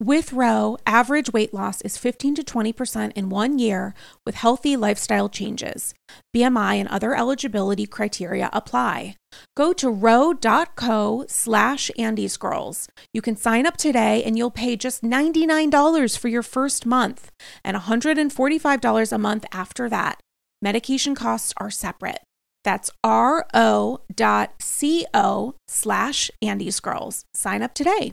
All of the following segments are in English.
With Ro, average weight loss is 15 to 20% in one year with healthy lifestyle changes. BMI and other eligibility criteria apply. Go to ro.co slash andyscrolls. You can sign up today and you'll pay just $99 for your first month and $145 a month after that. Medication costs are separate. That's ro.co slash andyscrolls. Sign up today.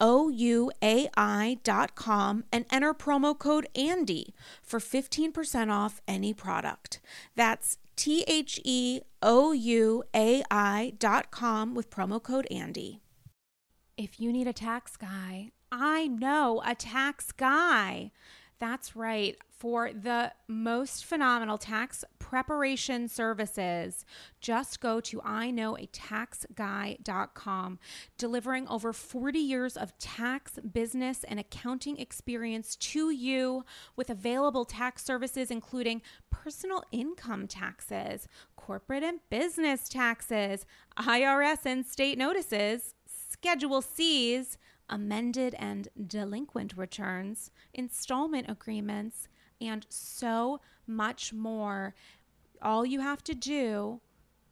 ouai.com and enter promo code ANDY for 15% off any product. That's T H E O U A I.com with promo code ANDY. If you need a tax guy, I know a tax guy. That's right for the most phenomenal tax preparation services, just go to iknowataxguy.com, delivering over 40 years of tax, business, and accounting experience to you with available tax services including personal income taxes, corporate and business taxes, IRS and state notices, Schedule C's, amended and delinquent returns, installment agreements, and so much more. All you have to do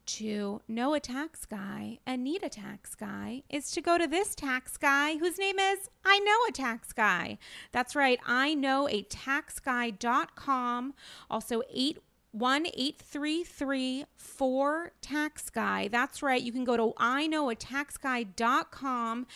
to know a tax guy and need a tax guy is to go to this tax guy whose name is I know a tax guy. That's right, I know a tax guy.com. Also, 8 one eight three three four tax guy. That's right. You can go to I know a tax guy.com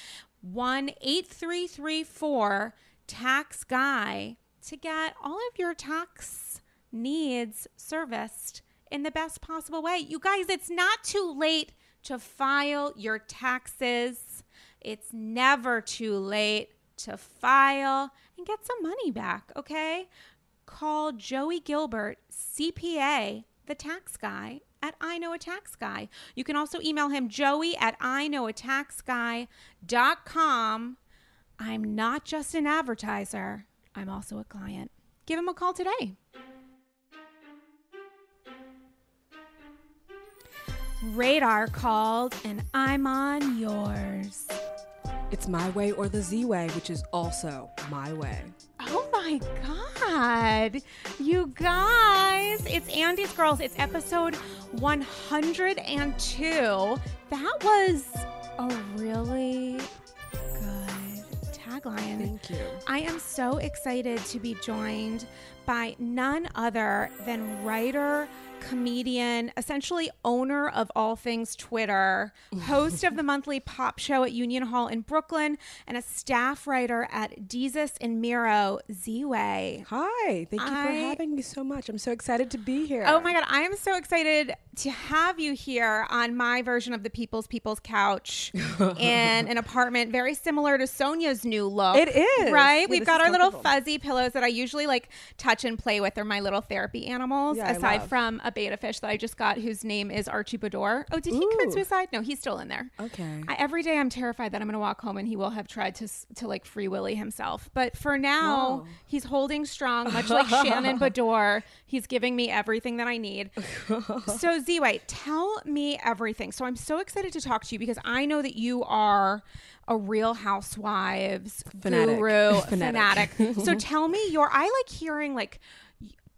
one eight three three four tax guy to get all of your tax needs serviced in the best possible way. You guys, it's not too late to file your taxes. It's never too late to file and get some money back, okay? Call Joey Gilbert, CPA, the tax guy, at I Know a Tax Guy. You can also email him joey at I Know a Tax Guy.com. I'm not just an advertiser, I'm also a client. Give him a call today. Radar called, and I'm on yours. It's my way or the Z way, which is also my way. Oh my God. You guys, it's Andy's Girls. It's episode 102. That was a really tagline. Thank you. I am so excited to be joined by none other than writer, comedian, essentially owner of all things Twitter, host of the monthly pop show at Union Hall in Brooklyn, and a staff writer at Desus and Mero, Z-Way. Hi, thank you I- for having me so much. I'm so excited to be here. Oh my God, I am so excited to have you here on my version of the People's People's Couch in an apartment very similar to Sonja's new look. It is. Right? Yeah, We've got our little fuzzy pillows that I usually like touch and play with. They're my little therapy animals, Yeah, aside from a beta fish that I just got whose name is Archie Beador. Oh, did he commit Ooh. suicide? No, he's still in there. Okay. I, every day I'm terrified that I'm going to walk home and he will have tried to to like free willy himself. But for now, Wow. he's holding strong, much like Shannon Beador. He's giving me everything that I need. so Z-Way, tell me everything. So I'm so excited to talk to you because I know that you are a Real Housewives Fanatic. guru Fanatic. fanatic. so tell me your. I like hearing like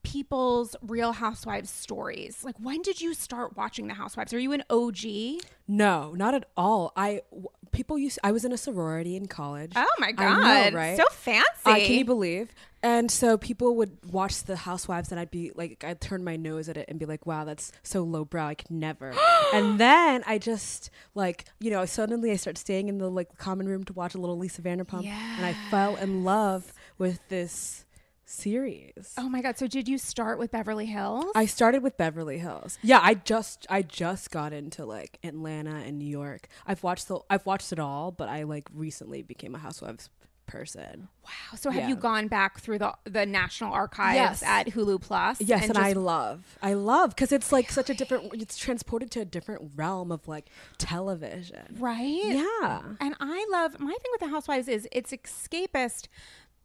people's Real Housewives stories. Like when did you start watching the Housewives? Are you an OG? no, not at all. I w- people used. I was in a sorority in college. Oh my god, know, right? so fancy! Uh, can you believe? And so people would watch the Housewives, and I'd be like, I'd turn my nose at it and be like, "Wow, that's so lowbrow. I could never." and then I just like, you know, suddenly I start staying in the like common room to watch a little Lisa Vanderpump, and I fell in love with this series. oh my god! So did you start with Beverly Hills? I started with Beverly Hills. Yeah, I just I just got into like Atlanta and New York. I've watched the I've watched it all, but I like recently became a Housewives person. wow. So have yeah. you gone back through the the National Archives Yes. at Hulu Plus? Yes, and, I just- love I love because it's like such a different. It's transported to a different realm of like television. right. Yeah. And I love my thing with the Housewives is it's escapist,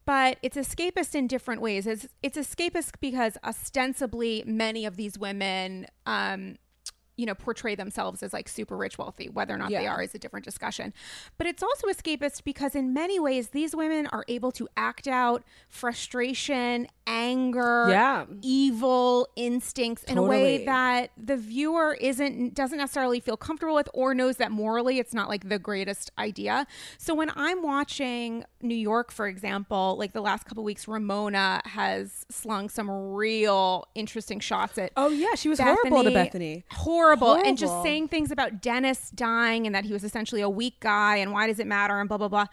but it's escapist in different ways. It's it's escapist because ostensibly many of these women um you know portray themselves as like super rich wealthy whether or not they are is a different discussion but it's also escapist because in many ways these women are able to act out frustration anger Yeah. evil instincts in a way that the viewer isn't doesn't necessarily feel comfortable with or knows that morally it's not like the greatest idea. So when I'm watching New York for example, like the last couple weeks Ramona has slung some real interesting shots at Oh yeah, she was horrible to Bethenny. Horrible. And just saying things about Dennis dying and that he was essentially a weak guy and why does it matter and blah blah blah.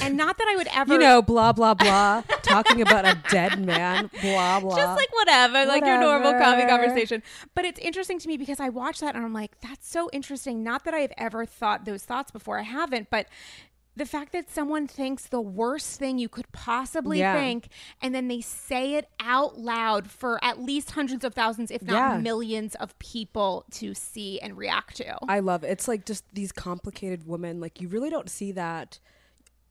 And not that I would ever You know, blah blah blah, talking about a dead man. Blah blah. just like whatever, like your normal coffee conversation. But it's interesting to me because I watch that and I'm like, that's so interesting. Not that I've ever thought those thoughts before. I haven't, but the fact that someone thinks the worst thing you could possibly Yeah. think and then they say it out loud for at least hundreds of thousands, if not Yeah. millions of people to see and react to. I love it. It's like just these complicated women. Like you really don't see that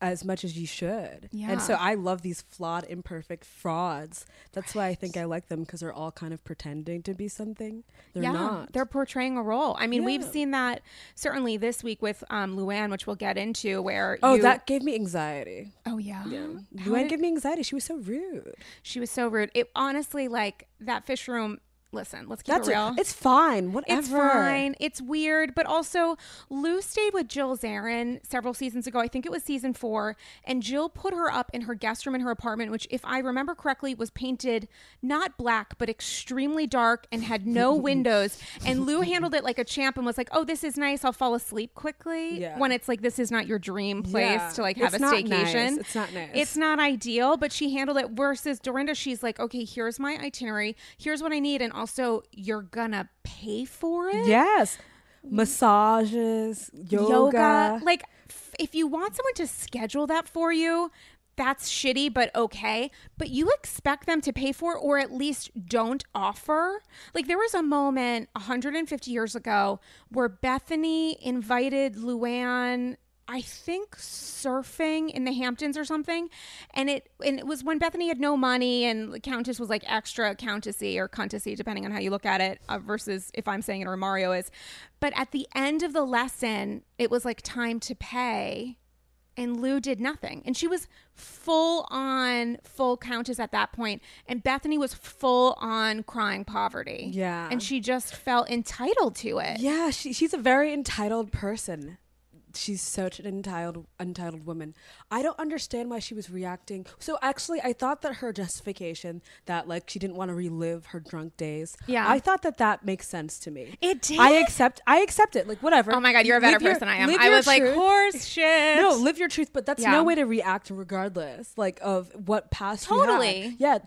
as much as you should. Yeah. And so I love these flawed, imperfect frauds. That's why I think I like them because they're all kind of pretending to be something they're yeah, not. they're portraying a role. I mean, we've seen that certainly this week with um, Luann, which we'll get into. Where oh, you, that gave me anxiety. oh yeah, Yeah. Luann did- gave me anxiety. She was so rude. She was so rude. It honestly, like that fish room. Listen, let's keep That's it real. It's fine. Whatever. It's fine. It's weird, but also Lou stayed with Jill Zarin several seasons ago. I think it was season four, and Jill put her up in her guest room in her apartment, which, if I remember correctly, was painted not black but extremely dark and had no windows. And Lou handled it like a champ and was like, "Oh, this is nice. I'll fall asleep quickly." Yeah. When it's like this is not your dream place Yeah. to like have It's a staycation. nice. It's not nice. It's not ideal, but she handled it. Versus Dorinda, she's like, "Okay, here's my itinerary. Here's what I need, and also you're gonna pay for it." Yes. Massages, yoga. Like, f- if you want someone to schedule that for you, that's shitty, but okay. But you expect them to pay for it or at least don't offer. Like there was a moment 150 years ago where Bethenny invited Luann I think surfing in the Hamptons or something, and it and it was when Bethenny had no money and the Countess was like extra countessy or countessy depending on how you look at it uh, versus if I'm saying it or Mario is. But at the end of the lesson, it was like time to pay, and Lou did nothing, and she was full on full Countess at that point, and Bethenny was full on crying poverty. Yeah. and she just felt entitled to it. Yeah, she, she's a very entitled person. She's such an entitled entitled woman. I don't understand why she was reacting. So actually, I thought that her justification that like she didn't want to relive her drunk days. Yeah. I thought that that makes sense to me. It did? I accept. I accept it. Like whatever. Oh my god, you're a better Live your- person I am. I your was like truth. horse shit. No, live your truth, but that's Yeah. no way to react regardless, like of what past. Totally. Yeah,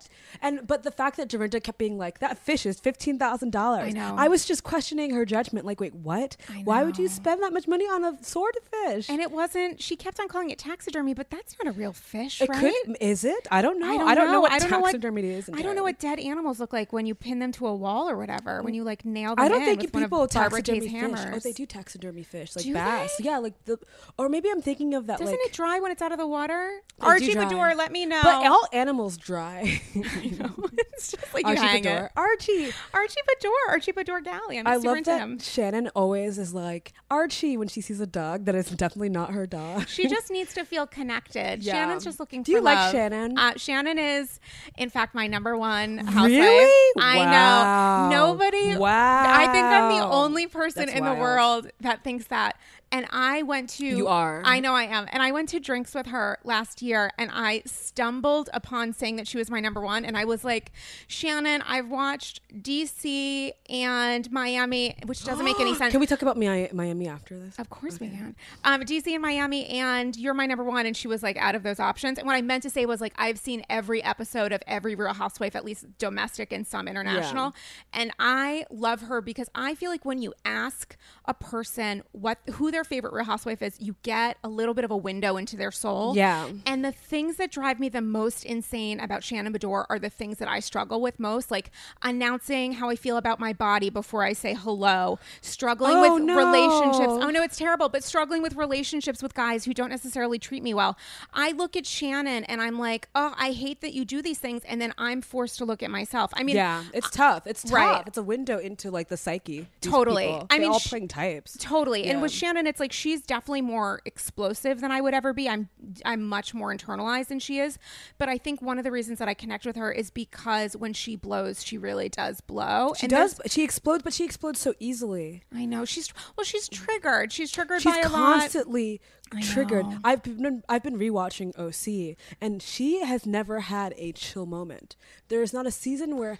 and but the fact that Dorinda kept being like, "That fish is fifteen thousand dollars." I know. I was just questioning her judgment. Like, wait, what? Why would you spend that much money on a swordfish? And it wasn't. She kept on calling it taxidermy, but that's not a real fish, it right? could is it? I don't know. I don't, know. what I don't know what taxidermy is. I don't know what dead animals look like when you pin them to a wall or whatever. When you like nail them. I don't in think with people taxidermy fish. hammers. Oh, they do taxidermy fish, like Do bass. they? Yeah, like the, or maybe I'm thinking of that. Doesn't like, it dry when it's out of the water? Archie. Beador, let me know. But all animals dry. it's just like you Archie Beador. Archie. Archie Beador, Archie Beador Galley. I'm I super love into that him. Shannon always is like Archie when she sees a dog that is definitely not her dog. She just needs to feel connected. Yeah. Shannon's just looking Do for you like. Shannon? Uh, Shannon is, in fact, my number one housewife. Really? I Wow. know. Nobody. Wow. I think I'm the only person That's in wild. the world that thinks that. And I went to. You are. I know I am. And I went to drinks with her last year, and I stumbled upon saying that she was my number one. And I was like, Shannon, I've watched DC and Miami, which doesn't make any sense. Can we talk about Mi- Miami after this? Of course we can. Um, DC and Miami, and you're my number one. And she was like out of those options. And what I meant to say was like I've seen every episode of every Real Housewife, at least domestic and some international. And I love her because I feel like when you ask a person what who their favorite Real Housewife is, you get a little bit of a window into their soul. Yeah. And the things that drive me the most insane about Shannon Beador are the things that I struggle with most, like announcing how I feel about my body before I say hello, struggling Oh, with no. relationships. Oh no, it's terrible, but struggling with relationships with guys who don't necessarily treat me well. I look at Shannon and I'm like, oh, I hate that you do these things, and then I'm forced to look at myself. I mean, yeah, it's tough. It's tough. right. It's a window into like the psyche. Totally. I mean, all sh- playing types. Totally. And with Shannon, it's like she's definitely more explosive than I would ever be. I'm I'm much more internalized than she is. But I think one of the reasons that I connect with her is because when she blows, she really does blow. She and does. She explodes, but she explodes so easily. I know she's well. She's triggered. She's triggered She's by a lot. She's constantly I triggered. know. I've been I've been rewatching OC, and she has never had a chill moment. There is not a season where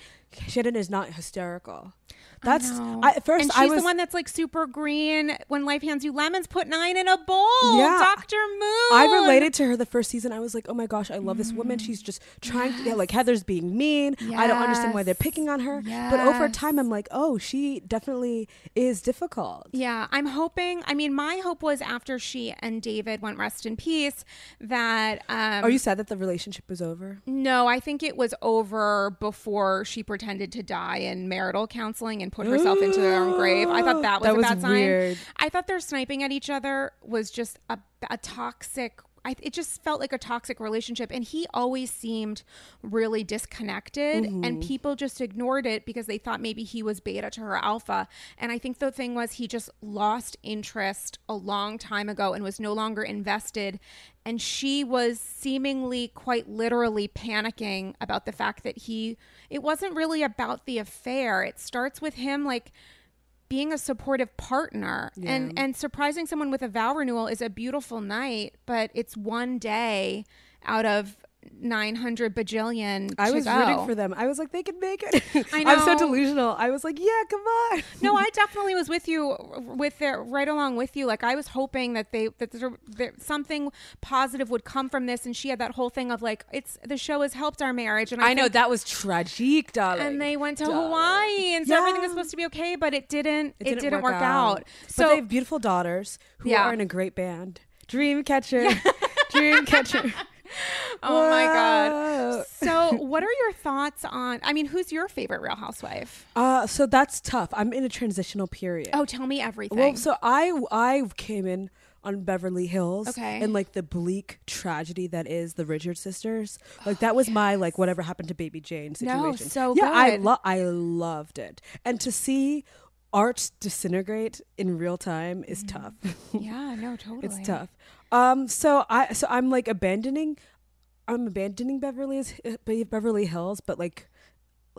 Shannon is not hysterical. That's. I, at first and I was the one that's like super green. When life hands you lemons, put nine in a bowl. Yeah. Doctor Moon. I related to her the first season. I was like, oh my gosh, I love this woman. Mm. She's just trying to, yeah, like Heather's being mean. I don't understand why they're picking on her. But over time, I'm like, oh, she definitely is difficult. Yeah, I'm hoping. I mean, my hope was after she and David went rest in peace that. Um, Are you sad that the relationship was over? No, I think it was over before she pretended to die in marital counseling and put herself into her own grave. I thought that was That a was bad sign. I thought their sniping at each other was just a, a toxic. I, it just felt like a toxic relationship, and he always seemed really disconnected, Mm-hmm. and people just ignored it because they thought maybe he was beta to her alpha. And I think the thing was he just lost interest a long time ago and was no longer invested and she was seemingly quite literally panicking about the fact that he it wasn't really about the affair it starts with him like being a supportive partner. And and surprising someone with a vow renewal is a beautiful night but it's one day out of 900 bajillion I was go. rooting for them. I was like, they can make it. I I'm so delusional. I was like, yeah, come on. no, I definitely was with you, with their right along with you. Like I was hoping that they that there, there, something positive would come from this, and she had that whole thing of like, it's the show has helped our marriage, and I, I know that was tragic, darling. And they went to Darling. Hawaii, and so everything was supposed to be okay, but it didn't. It, didn't, work, out. But So they have beautiful daughters who Yeah. are in a great band. Dreamcatcher. Dreamcatcher. Oh my god. So, what are your thoughts on? I mean, who's your favorite Real Housewife? Uh, so that's tough. I'm in a transitional period. Oh, tell me everything. Well, so I I came in on Beverly Hills, Okay. and like the bleak tragedy that is the Richard sisters. Like that was my like whatever happened to Baby Jane situation. No, so yeah, I good. lo- I loved it, and to see art disintegrate in real time is tough. yeah, no, totally. it's tough. Um, so I so I'm like abandoning, I'm abandoning Beverly's Beverly Hills, but like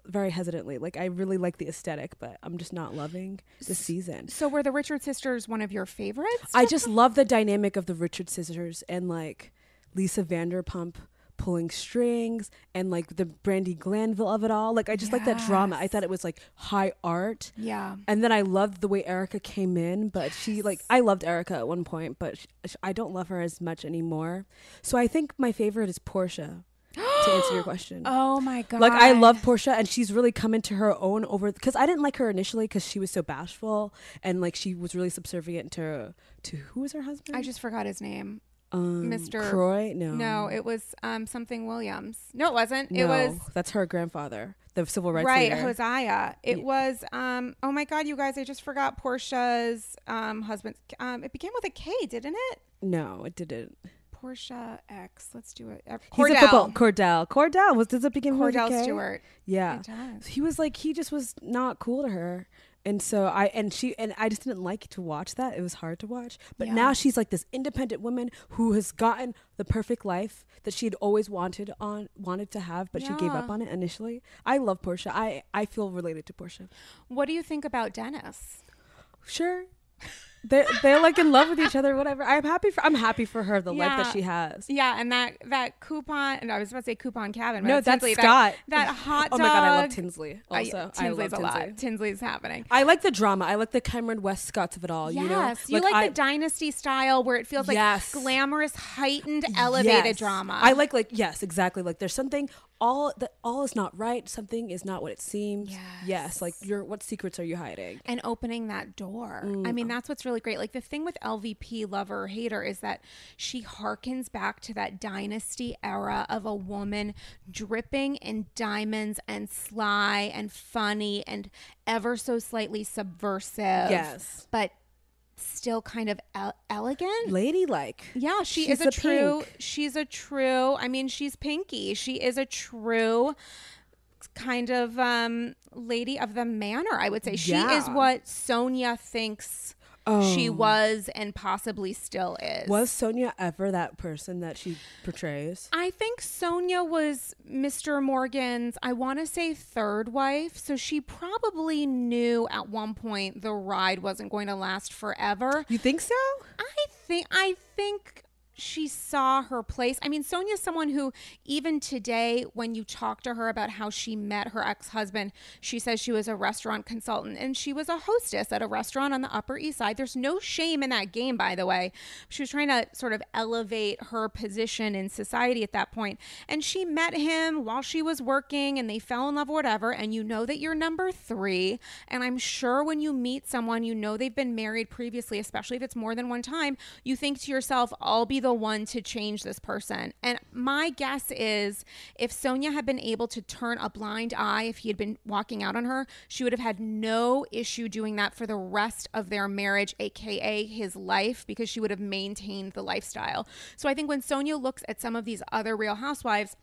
very hesitantly. Like I really like the aesthetic, but I'm just not loving the season. So, were the Richard sisters one of your favorites? I just love the dynamic of the Richard sisters and like Lisa Vanderpump pulling strings and like the Brandi Glanville of it all. Like I just like that drama. I thought it was like high art. yeah. And then I loved the way Erika came in, but she like I loved Erika at one point, but sh sh- I don't love her as much anymore. So I think my favorite is Porsha. to answer your question. Oh my god. Like I love Porsha, and she's really come into her own over because I didn't like her initially because she was so bashful and like she was really subservient to to who was her husband? I just forgot his name. Um, Mr. Croy. No, No, it was um something Williams. No, it wasn't. no, It was that's her grandfather, the civil rights right, leader. Hosea. It Yeah. was um oh my god, you guys, I just forgot Porsha's um husband. Um it began with a K, didn't it? no, it didn't. Porsha X. Let's do it. Uh, He's a football. Kordell. Kordell was does it begin with a Kordell Stewart. Yeah, he was like he just was not cool to her and so i and she and i just didn't like to watch that. It was hard to watch. But Yeah. now she's like this independent woman who has gotten the perfect life that she had always wanted on wanted to have but she gave up on it initially. I love porsha. I i feel related to porsha. What do you think about Dennis? sure they're they're like in love with each other whatever i'm happy for i'm happy for her the life that she has Yeah, and that that coupon, and I was about to say coupon cabin. but No, that's Tinsley. Scott. That, that hot Dog, oh my god i love tinsley also i, Tinsley's love a tinsley lot. Tinsley's happening. I like the drama. I like the Cameron West Scotts of it all. Yes, You know, you like, I- the dynasty style where it feels like Yes. glamorous, heightened, elevated Yes. drama. I like like yes, exactly. Like there's something all that all is not right. Something is not what it seems. Yes. Yes, like you're what secrets are you hiding? and opening that door. Mm. I mean, that's what's really great. Like the thing with LVP, lover or hater, is that she harkens back to that dynasty era of a woman dripping in diamonds and sly and funny and ever so slightly subversive. Yes. But still kind of el- elegant. Ladylike. Yeah, she She's is a true. pink. She's a true. I mean, she's pinky. She is a true kind of um lady of the manor. I would say she is what Sonja thinks she oh. was and possibly still is. Was Sonja ever that person that she portrays? I think Sonja was Mr. Morgan's, I want to say third wife. So she probably knew at one point the ride wasn't going to last forever. You think so? I think I think she saw her place. I mean, Sonja's someone who even today when you talk to her about how she met her ex-husband, she says she was a restaurant consultant and she was a hostess at a restaurant on the Upper East Side. There's no shame in that game, by the way. She was trying to sort of elevate her position in society at that point. And she met him while she was working and they fell in love or whatever. And you know that you're number three. And I'm sure when you meet someone, you know they've been married previously, especially if it's more than one time, you think to yourself, I'll be the one to change this person. And my guess is if Sonja had been able to turn a blind eye, if he had been walking out on her, she would have had no issue doing that for the rest of their marriage, aka his life, because she would have maintained the lifestyle. So I think when Sonja looks at some of these other real housewives,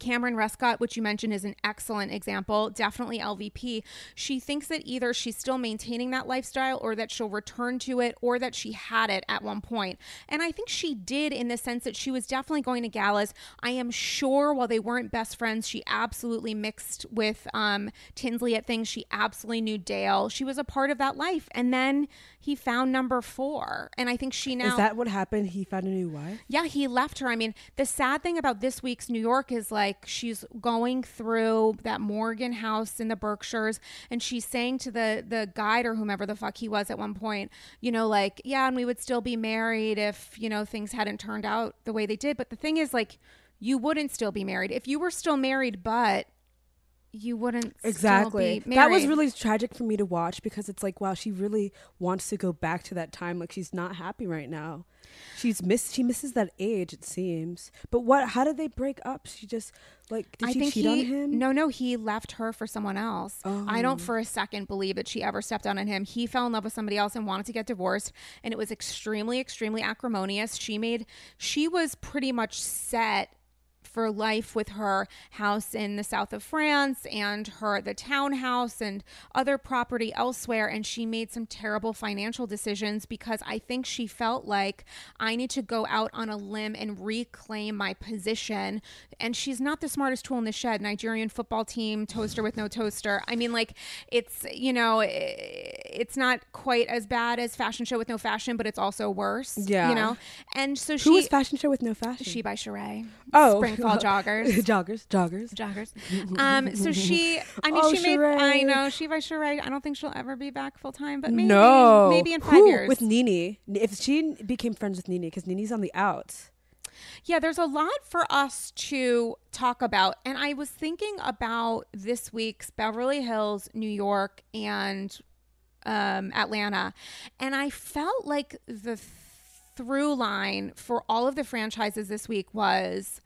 Cameron Rescott, which you mentioned is an excellent example, definitely LVP. She thinks that either she's still maintaining that lifestyle or that she'll return to it or that she had it at one point. And I think she did in the sense that she was definitely going to galas. I am sure while they weren't best friends, she absolutely mixed with um, Tinsley at things. She absolutely knew Dale. She was a part of that life. And then he found number four. And I think she now. Is that what happened? He found a new wife? Yeah, he left her. I mean, the sad thing about this week's New York is like she's going through that Morgan house in the Berkshires and she's saying to the the guide or whomever the fuck he was at one point, you know, like, yeah, and we would still be married if, you know, things hadn't turned out the way they did. But the thing is like you wouldn't still be married. If you were still married but you wouldn't Exactly. be That was really tragic for me to watch because it's like, wow, she really wants to go back to that time. Like she's not happy right now. She's miss. She misses that age. It seems. But what? How did they break up? She just like did I she think cheat he on him? no no he left her for someone else. oh. I Oh. don't for a second believe that she ever stepped on him. He fell in love with somebody else and wanted to get divorced, and it was extremely extremely acrimonious. She made she was pretty much set for life with her house in the south of France and her the townhouse and other property elsewhere and she made some terrible financial decisions because I think she felt like I need to go out on a limb and reclaim my position. And she's not the smartest tool in the shed. Nigerian football team toaster with no toaster. I mean like it's you know it's not quite as bad as fashion show with no fashion but it's also worse Yeah. you know? And so she Who was fashion show with no fashion? she by Sheree. Oh, Springfall joggers joggers, joggers. joggers. Um, so she, I mean, Oh, she made. I know she by Sheree. I don't think she'll ever be back full time, but maybe, no, maybe in five Who? years. with Nene. If she became friends with Nene, because Nene's on the outs. yeah, there's a lot for us to talk about, and I was thinking about this week's Beverly Hills, New York, and um, Atlanta, and I felt like the through line for all of the franchises this week was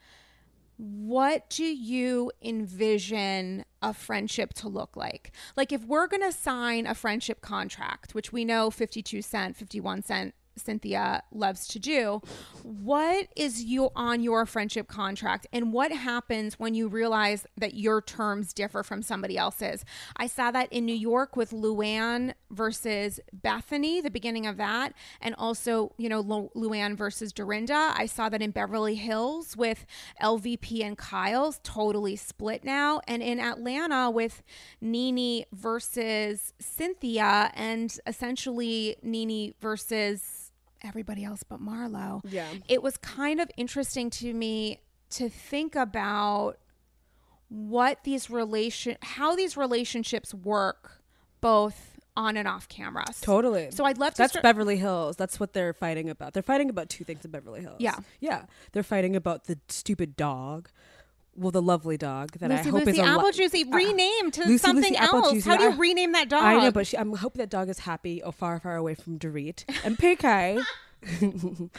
what do you envision a friendship to look like? Like if we're going to sign a friendship contract, which we know 52 cent, 51 cent Cynthia loves to do, what is you on your friendship contract and what happens when you realize that your terms differ from somebody else's? I saw that in New York with Luann versus Bethenny, the beginning of that, and also, you know, Lu- Luann versus Dorinda. I saw that in Beverly Hills with LVP and Kyle's totally split now, and in Atlanta with Nene versus Cynthia, and essentially Nene versus everybody else but Marlo. Yeah. It was kind of interesting to me to think about what these relation how these relationships work both on and off camera. Totally. So I'd love to That's start- Beverly Hills. That's what they're fighting about. They're fighting about two things in Beverly Hills. Yeah. Yeah. They're fighting about the stupid dog. Well, the lovely dog that I Lucy hope Lucy is Apple Juicy Uh, renamed to Lucy something Lucy else. Juicy. How do you I- rename that dog? I know, but she, I'm hoping that dog is happy or far, far away from Dorit and PK.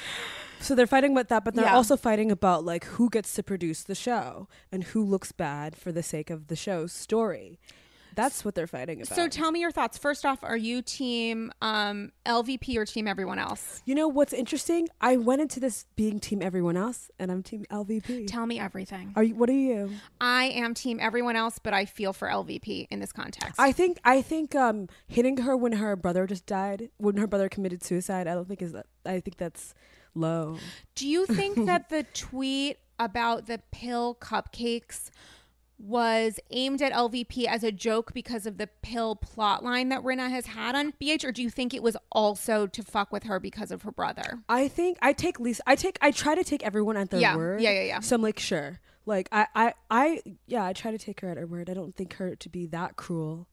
so they're fighting about that, but they're Yeah. also fighting about like who gets to produce the show and who looks bad for the sake of the show's story. That's what they're fighting about. so tell me your thoughts. First off, are you team um, LVP or team everyone else? you know what's interesting? I went into this being team everyone else, and I'm team LVP. Tell me everything. Are you? What are you? I am team everyone else, but I feel for LVP in this context. I think I think um hitting her when her brother just died, when her brother committed suicide. I don't think is that. I think that's low. Do you think that the tweet about the pill cupcakes was aimed at LVP as a joke because of the pill plot line that Rinna has had on BH, or do you think it was also to fuck with her because of her brother? I think I take Lisa. I take. I try to take everyone at their Yeah, word. yeah, yeah, yeah. So I'm like, sure. Like I, I, I, yeah. I try to take her at her word. I don't think her to be that cruel.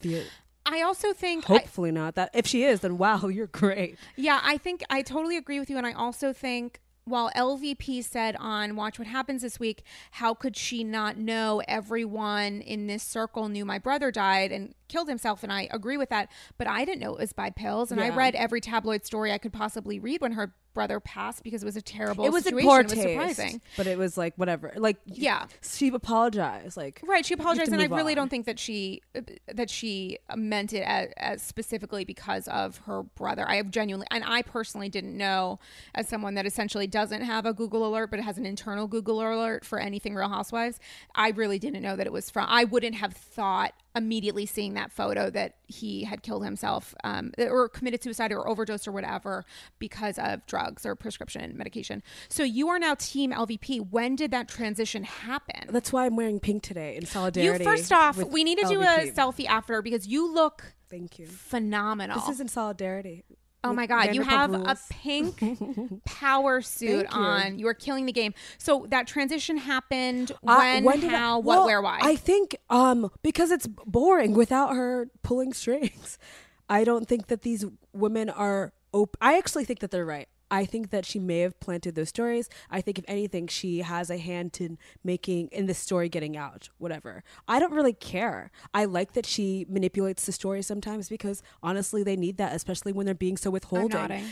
Via, I also think I- hopefully not. That if she is, then wow, you're great. Yeah, I think I totally agree with you. And I also think while LVP said on Watch What Happens this week, how could she not know everyone in this circle knew my brother died? And killed himself? And I agree with that. But I didn't know it was by pills. And I read every tabloid story I could possibly read when her brother passed because it was a terrible it was situation. poor it was taste, surprising. but it was like whatever. Like Yeah. she apologized. Like Right, she apologized, and I really on. don't think that she uh, that she meant it as, as specifically because of her brother. I have genuinely, and I personally didn't know, as someone that essentially doesn't have a Google alert but has an internal Google alert for anything Real Housewives. I really didn't know that it was from. I wouldn't have thought immediately seeing that photo that he had killed himself um, or committed suicide or overdosed or whatever because of drugs or prescription medication. So you are now Team LVP. When did that transition happen? that's why I'm wearing pink today in solidarity. You first off, we need to do a selfie after because you look Thank you. phenomenal. This is in solidarity. Oh my god, you have Rules. a pink power suit Thank you. on. You are killing the game. So that transition happened I- when, I- how, what, well, where, why? I think um because it's boring without her pulling strings. I don't think that these women are op- I actually think that they're right. I think that she may have planted those stories. I think if anything, she has a hand in making in the story getting out, whatever. I don't really care. I like that she manipulates the story sometimes because honestly, they need that, especially when they're being so withholding.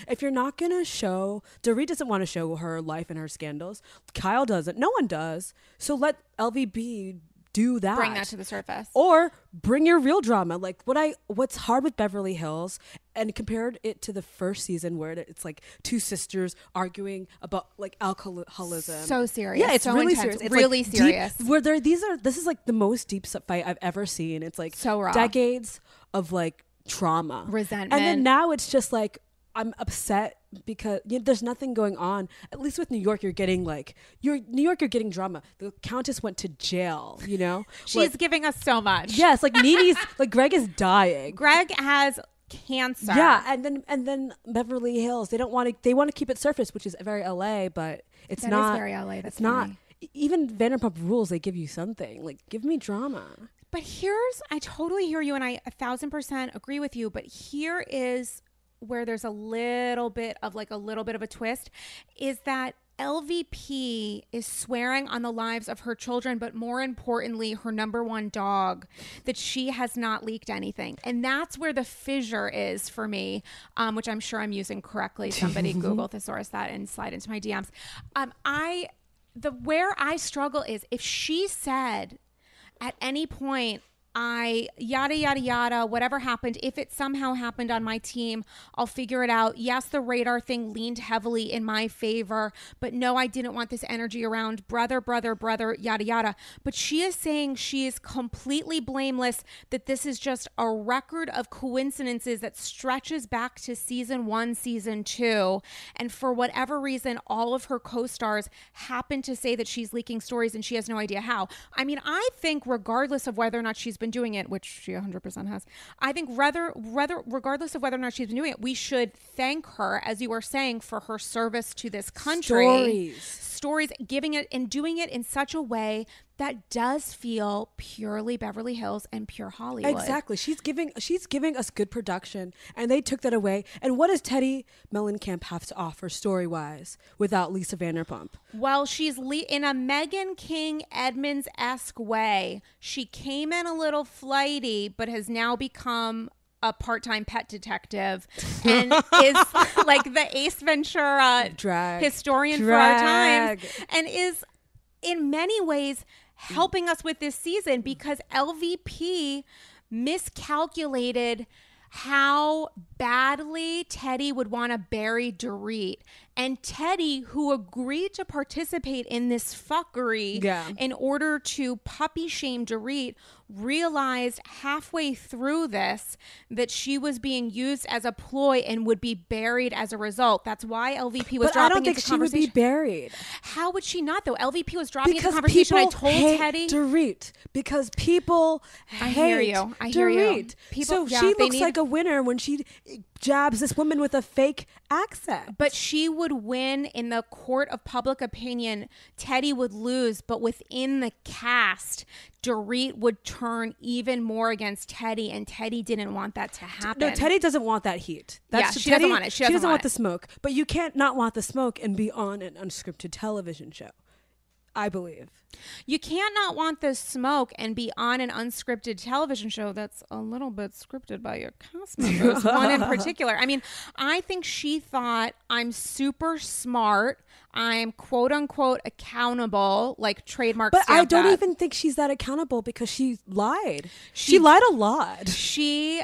If you're not gonna show, Dorit doesn't want to show her life and her scandals. Kyle doesn't. No one does. So let LVP do that. Bring that to the surface. or bring your real drama. Like what I what's hard with Beverly Hills and compared it to the first season where it's like two sisters arguing about like alcoholism. So serious. Yeah, it's So really intense. serious. It's Really like deep- serious. where there these are this is like the most deep fight I've ever seen. It's like So raw. decades of like trauma, Resentment. and then now it's just like I'm upset because you know, there's nothing going on. At least with New York, you're getting like you're New York, you're getting drama. The Countess went to jail. You know, She's Like, giving us so much. yes, like Nene's like Greg is dying. Greg has cancer. Yeah, and then and then Beverly Hills. They don't want to. They want to keep it surface, which is very LA, but it's That is not very LA, that's it's not. funny. Even Vanderpump Rules, they give you something. Like, give me drama. But here's, I totally hear you and I a thousand percent agree with you. But here is where there's a little bit of like a little bit of a twist is that LVP is swearing on the lives of her children, but more importantly, her number one dog, that she has not leaked anything. And that's where the fissure is for me, um, which I'm sure I'm using correctly. Somebody Google thesaurus that and slide into my DMs. Um, I, the where I struggle is if she said, at any point I yada yada yada whatever happened if it somehow happened on my team I'll figure it out. Yes the radar thing leaned heavily in my favor but no I didn't want this energy around brother brother brother yada yada. But she is saying she is completely blameless that this is just a record of coincidences that stretches back to season 1 season 2 and for whatever reason all of her co-stars happen to say that she's leaking stories and she has no idea how. I mean I think regardless of whether or not she's been doing it, which she 100% has, I think rather, rather, regardless of whether or not she's been doing it, we should thank her, as you were saying, for her service to this country. Stories. Stories, giving it and doing it in such a way that does feel purely Beverly Hills and pure Hollywood. Exactly. She's giving she's giving us good production, and they took that away. And what does Teddi Mellencamp have to offer story wise without Lisa Vanderpump? Well, she's le- in a Meghan King Edmonds esque way. She came in a little flighty, but has now become a part time pet detective and is like the Ace Ventura Drag. historian for our Drag. times and is in many ways helping us with this season because LVP miscalculated how badly Teddi would want to bury Dorit. And Teddi, who agreed to participate in this fuckery Yeah. in order to puppy shame Dorit, realized halfway through this that she was being used as a ploy and would be buried as a result. That's why LVP was But I dropping don't think she would be buried How would she not though? LVP was dropping because into conversation. people I told hate Teddy. Dorit because people I hate hear you. I hear you. Dorit. People- so yeah, she looks need- like a winner when she jabs this woman with a fake accent. but she would win in the court of public opinion. Teddi would lose, but within the cast, Dorit would turn even more against Teddi, and Teddi didn't want that to happen. No, Teddi doesn't want that heat. Yeah, she doesn't want it. She doesn't want want the smoke. But you can't not want the smoke and be on an unscripted television show. I believe. You can't not want the smoke and be on an unscripted television show that's a little bit scripted by your cast members. one in particular. I mean, I think she thought I'm super smart. I'm quote unquote accountable, like trademark. But I don't that. even think she's that accountable because she lied. She, She- lied a lot. she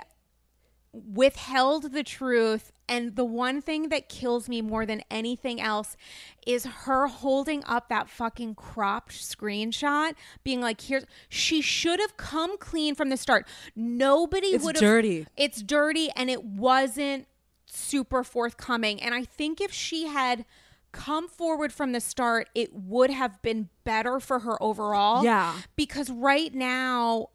withheld the truth and the one thing that kills me more than anything else is her holding up that fucking cropped screenshot being like here's she should have come clean from the start nobody would have It's dirty. it's dirty and it wasn't super forthcoming and i think if she had come forward from the start it would have been better for her overall Yeah. because right now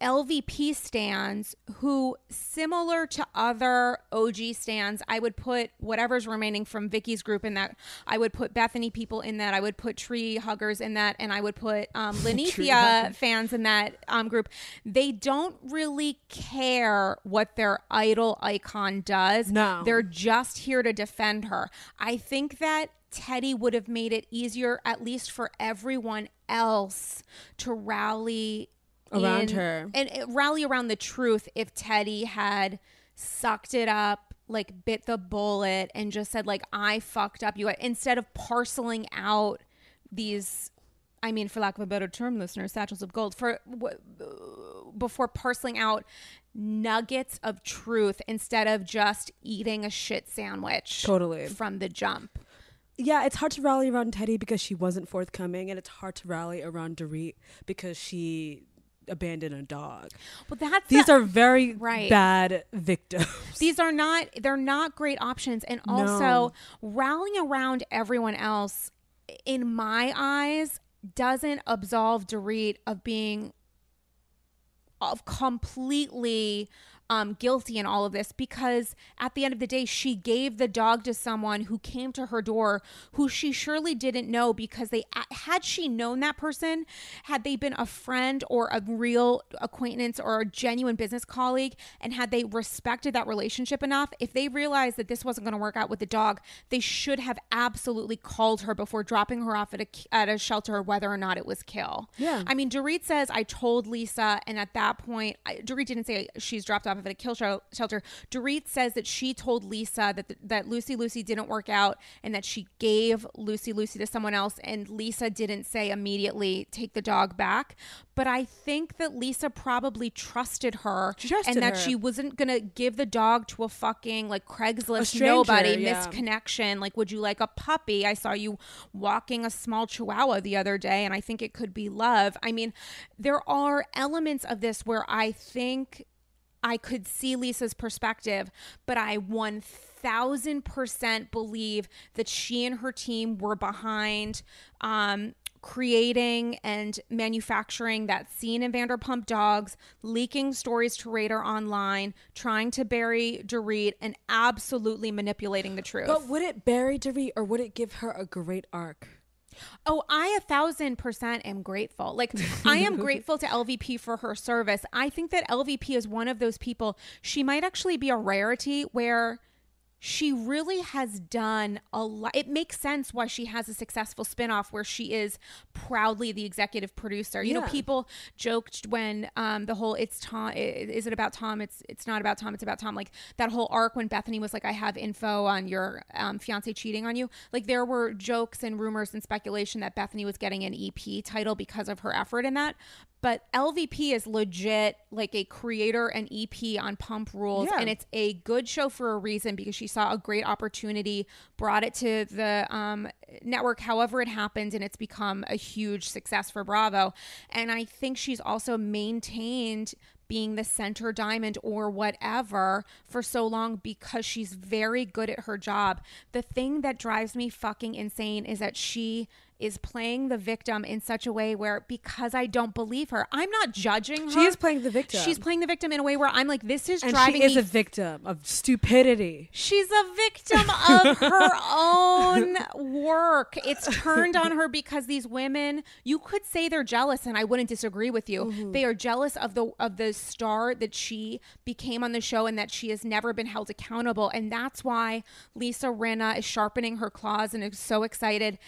LVP stands who, similar to other OG stands, I would put whatever's remaining from Vicki's group in that. I would put Bethenny people in that. I would put Tree Huggers in that, and I would put um, Lenithia fans in that um, group. They don't really care what their idol icon does. No. they're just here to defend her. I think that Teddi would have made it easier, at least for everyone else, to rally Around in- her. and uh, rally around the truth if Teddi had sucked it up, like bit the bullet, and just said like I fucked up you instead of parceling out these. I mean, for lack of a better term, listeners, satchels of gold for w- before parceling out nuggets of truth instead of just eating a shit sandwich Totally. from the jump. Yeah, it's hard to rally around Teddi because she wasn't forthcoming, and it's hard to rally around Dorit because she abandoned a dog. But that's These the- are very Right. bad victims. these are not they're not great options and also No. rallying around everyone else in my eyes doesn't absolve Dorit of being of completely um, guilty in all of this because at the end of the day, she gave the dog to someone who came to her door who she surely didn't know because they had she known that person, had they been a friend or a real acquaintance or a genuine business colleague, and had they respected that relationship enough, if they realized that this wasn't going to work out with the dog, they should have absolutely called her before dropping her off at a at a shelter, whether or not it was kill. Yeah. I mean, Dorit says, I told Lisa, and at that point, I, Dorit didn't say she's dropped off at a kill shelter. Dorit says that she told Lisa that, that Lucy Lucy didn't work out and that she gave Lucy Lucy to someone else, and Lisa didn't say immediately, take the dog back. But I think that Lisa probably trusted her trusted and that her. she wasn't going to give the dog to a fucking like Craigslist stranger, nobody, yeah. misconnection. Like, would you like a puppy? I saw you walking a small chihuahua the other day, and I think it could be love. I mean, there are elements of this where I think I could see Lisa's perspective, but I 1000% believe that she and her team were behind um, creating and manufacturing that scene in Vanderpump Dogs, leaking stories to Radar online, trying to bury Dorit, and absolutely manipulating the truth. But would it bury Dorit or would it give her a great arc? Oh, I a thousand percent am grateful. Like, I am grateful to LVP for her service. I think that LVP is one of those people, she might actually be a rarity where she really has done a lot. It makes sense why she has a successful spinoff where she is proudly the executive producer. You know, people joked when um, the whole "it's Tom," is it about Tom? It's it's not about Tom. It's about Tom. Like that whole arc when Bethenny was like, "I have info on your um, fiance cheating on you." Like there were jokes and rumors and speculation that Bethenny was getting an EP title because of her effort in that. But LVP is legit like a creator and EP on Pump Rules, Yeah. and it's a good show for a reason because she saw a great opportunity, brought it to the um, network, however it happened, and it's become a huge success for Bravo. And I think she's also maintained being the center diamond or whatever for so long because she's very good at her job. The thing that drives me fucking insane is that she is playing the victim in such a way where because I don't believe her, I'm not judging her. She is playing the victim. She's playing the victim in a way where I'm like, this is and driving she is me a victim of stupidity. She's a victim of her own work. It's turned on her because these women, you could say they're jealous and I wouldn't disagree with you. Mm-hmm. They are jealous of the of the star that she became on the show and that she has never been held accountable and that's why Lisa Rinna is sharpening her claws and is so excited.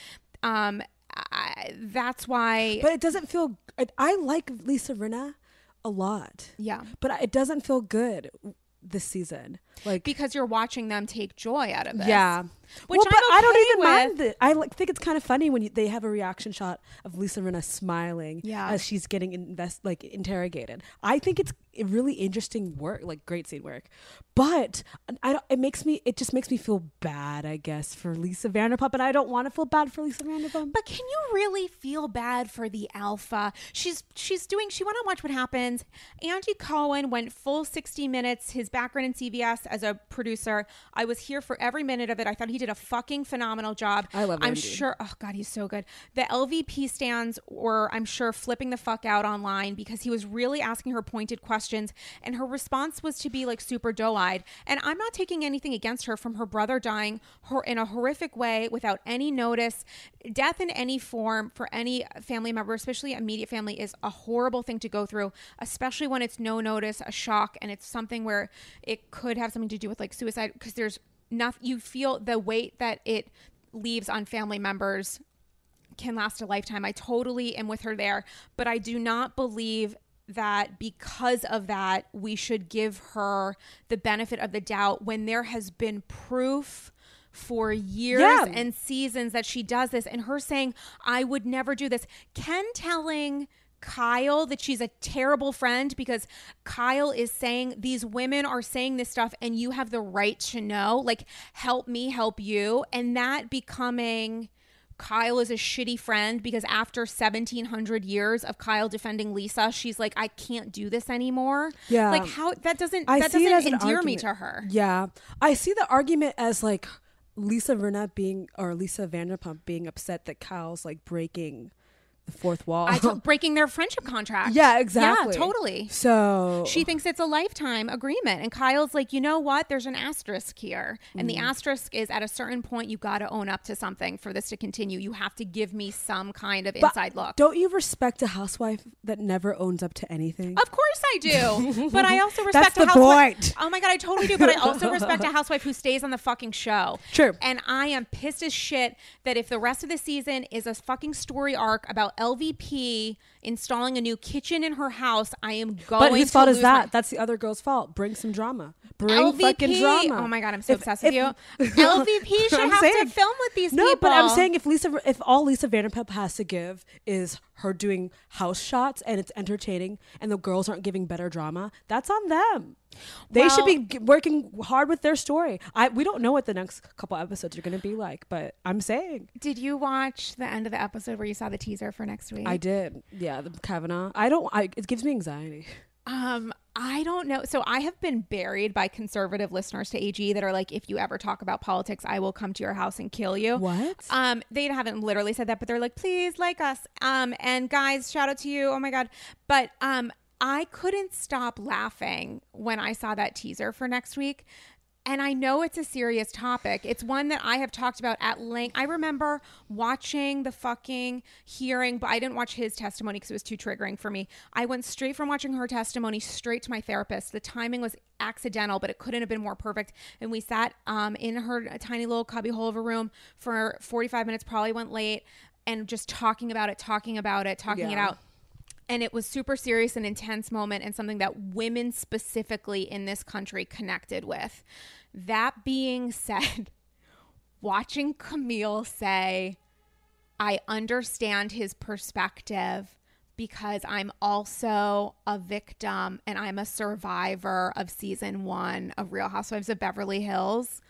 Um I, that's why But it doesn't feel. I, I like Lisa Rinna a lot. yeah. But it doesn't feel good this season. Like Because you're watching them take joy out of this. Yeah. Which well, I'm but I don't even with. mind it. I like, think it's kind of funny when you, they have a reaction shot of Lisa Rinna smiling Yeah. as she's getting invest like interrogated. I think it's really interesting work, like great scene work. But I don't, it makes me it just makes me feel bad, I guess, for Lisa Vanderpump, and I don't want to feel bad for Lisa Vanderpump. But can you really feel bad for the alpha? She's she's doing she went on Watch What Happens. Andy Cohen went full 60 minutes, his background in CBS as a producer. I was here for every minute of it. I thought he did a fucking phenomenal job. I love I'm Andy. sure. Oh God, he's so good. The LVP stands were, I'm sure, flipping the fuck out online because he was really asking her pointed questions, and her response was to be like super doe-eyed. And I'm not taking anything against her from her brother dying her in a horrific way without any notice. Death in any form for any family member, especially immediate family, is a horrible thing to go through, especially when it's no notice, a shock, and it's something where it could have something to do with like suicide because there's nothing. You feel the weight that it leaves on family members can last a lifetime. I totally am with her there, but I do not believe that because of that, we should give her the benefit of the doubt when there has been proof for years Yeah. and seasons that she does this and her saying, I would never do this. Ken telling Kyle that she's a terrible friend because Kyle is saying these women are saying this stuff and you have the right to know. Like, help me help you. And that becoming Kyle is a shitty friend because after 1700 years of Kyle defending Lisa, she's like, I can't do this anymore. Yeah. Like, how that doesn't, I that doesn't endear me to her. Yeah, I see the argument as like Lisa Rinna being or Lisa Vanderpump being upset that Kyle's like breaking the fourth wall. I t- breaking their friendship contract. yeah, exactly. Yeah, totally. So She thinks it's a lifetime agreement. And Kyle's like, you know what? There's an asterisk here. And Mm. the asterisk is at a certain point, you got to own up to something for this to continue. You have to give me some kind of But inside look. Don't you respect a housewife that never owns up to anything? Of course I do. But I also That's respect a the housewife. point. Oh my God, I totally do. But I also respect a housewife who stays on the fucking show. True. And I am pissed as shit that if the rest of the season is a fucking story arc about LVP installing a new kitchen in her house, I am going but whose fault is that? my- That's the other girl's fault. Bring some drama. Bring LVP. fucking drama. Oh my god, I'm so If- obsessed if- with you. LVP should I'm have saying- to film with these no, people. but I'm saying if Lisa, if all Lisa Vanderpump has to give is her doing house shots and it's entertaining, and the girls aren't giving better drama, that's on them. They should be g- working hard with their story. I we don't know what the next couple episodes are going to be like, but I'm saying Did you watch the end of the episode where you saw the teaser for next week? I did. Yeah, the Kavanaugh. I don't. I it gives me anxiety. Um, I don't know. So I have been buried by conservative listeners to AG that are like, if you ever talk about politics, I will come to your house and kill you. What? Um, they haven't literally said that, but they're like, please like us. Um, and guys, shout out to you. Oh my god. But um, I couldn't stop laughing when I saw that teaser for next week. And I know it's a serious topic. It's one that I have talked about at length. I remember watching the fucking hearing, but I didn't watch his testimony because it was too triggering for me. I went straight from watching her testimony straight to my therapist. The timing was accidental, but it couldn't have been more perfect. And we sat um, in her tiny little cubbyhole of a room for 45 minutes, probably went late, and just talking about it, talking about it, talking it out and it was super serious and intense moment and something that women specifically in this country connected with. That being said watching camille say i understand his perspective because i'm also a victim and i'm a survivor of season one of real housewives of beverly hills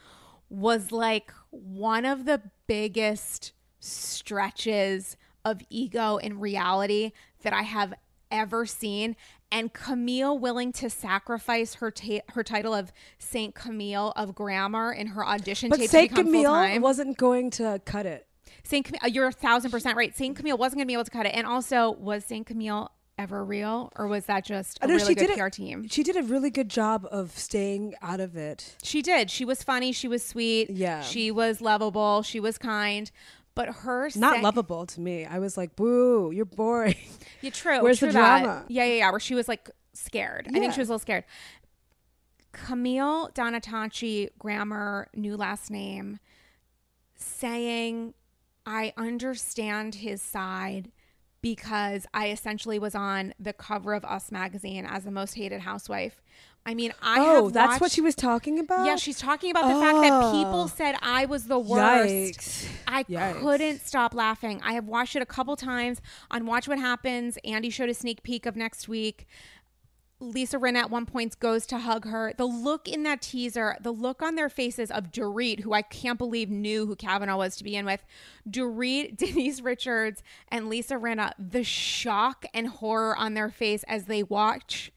was like one of the biggest stretches of ego and reality that I have ever seen. And Camille willing to sacrifice her ta- her title of Saint Camille of Grammer in her audition But tape Saint Camille wasn't going to cut it. Saint Camille, uh, you're a thousand percent right. Saint Camille wasn't going to be able to cut it. And also, was Saint Camille ever real, or was that just a know really good PR it- team? She did a really good job of staying out of it. She did. She was funny. She was sweet. Yeah. She was lovable. She was kind. But her Not lovable to me. I was like, "Boo, you're boring." Yeah, true. Where's true the that. drama? Yeah, yeah, yeah. Where she was like scared. I think she was a little scared. Camille Donatacci, Grammer, new last name, saying, I understand his side because I essentially was on the cover of Us magazine as the most hated housewife. I mean, I oh, that's what she was talking about. Yeah, she's talking about the fact that Oh. people said I was the worst. Yikes. I Yikes. couldn't stop laughing. I have watched it a couple times on Watch What Happens. Andy showed a sneak peek of next week. Lisa Rinna at one point goes to hug her. The look in that teaser, the look on their faces of Dorit, who I can't believe knew who Kavanaugh was to begin with, Dorit, Denise Richards, and Lisa Rinna, the shock and horror on their face as they watch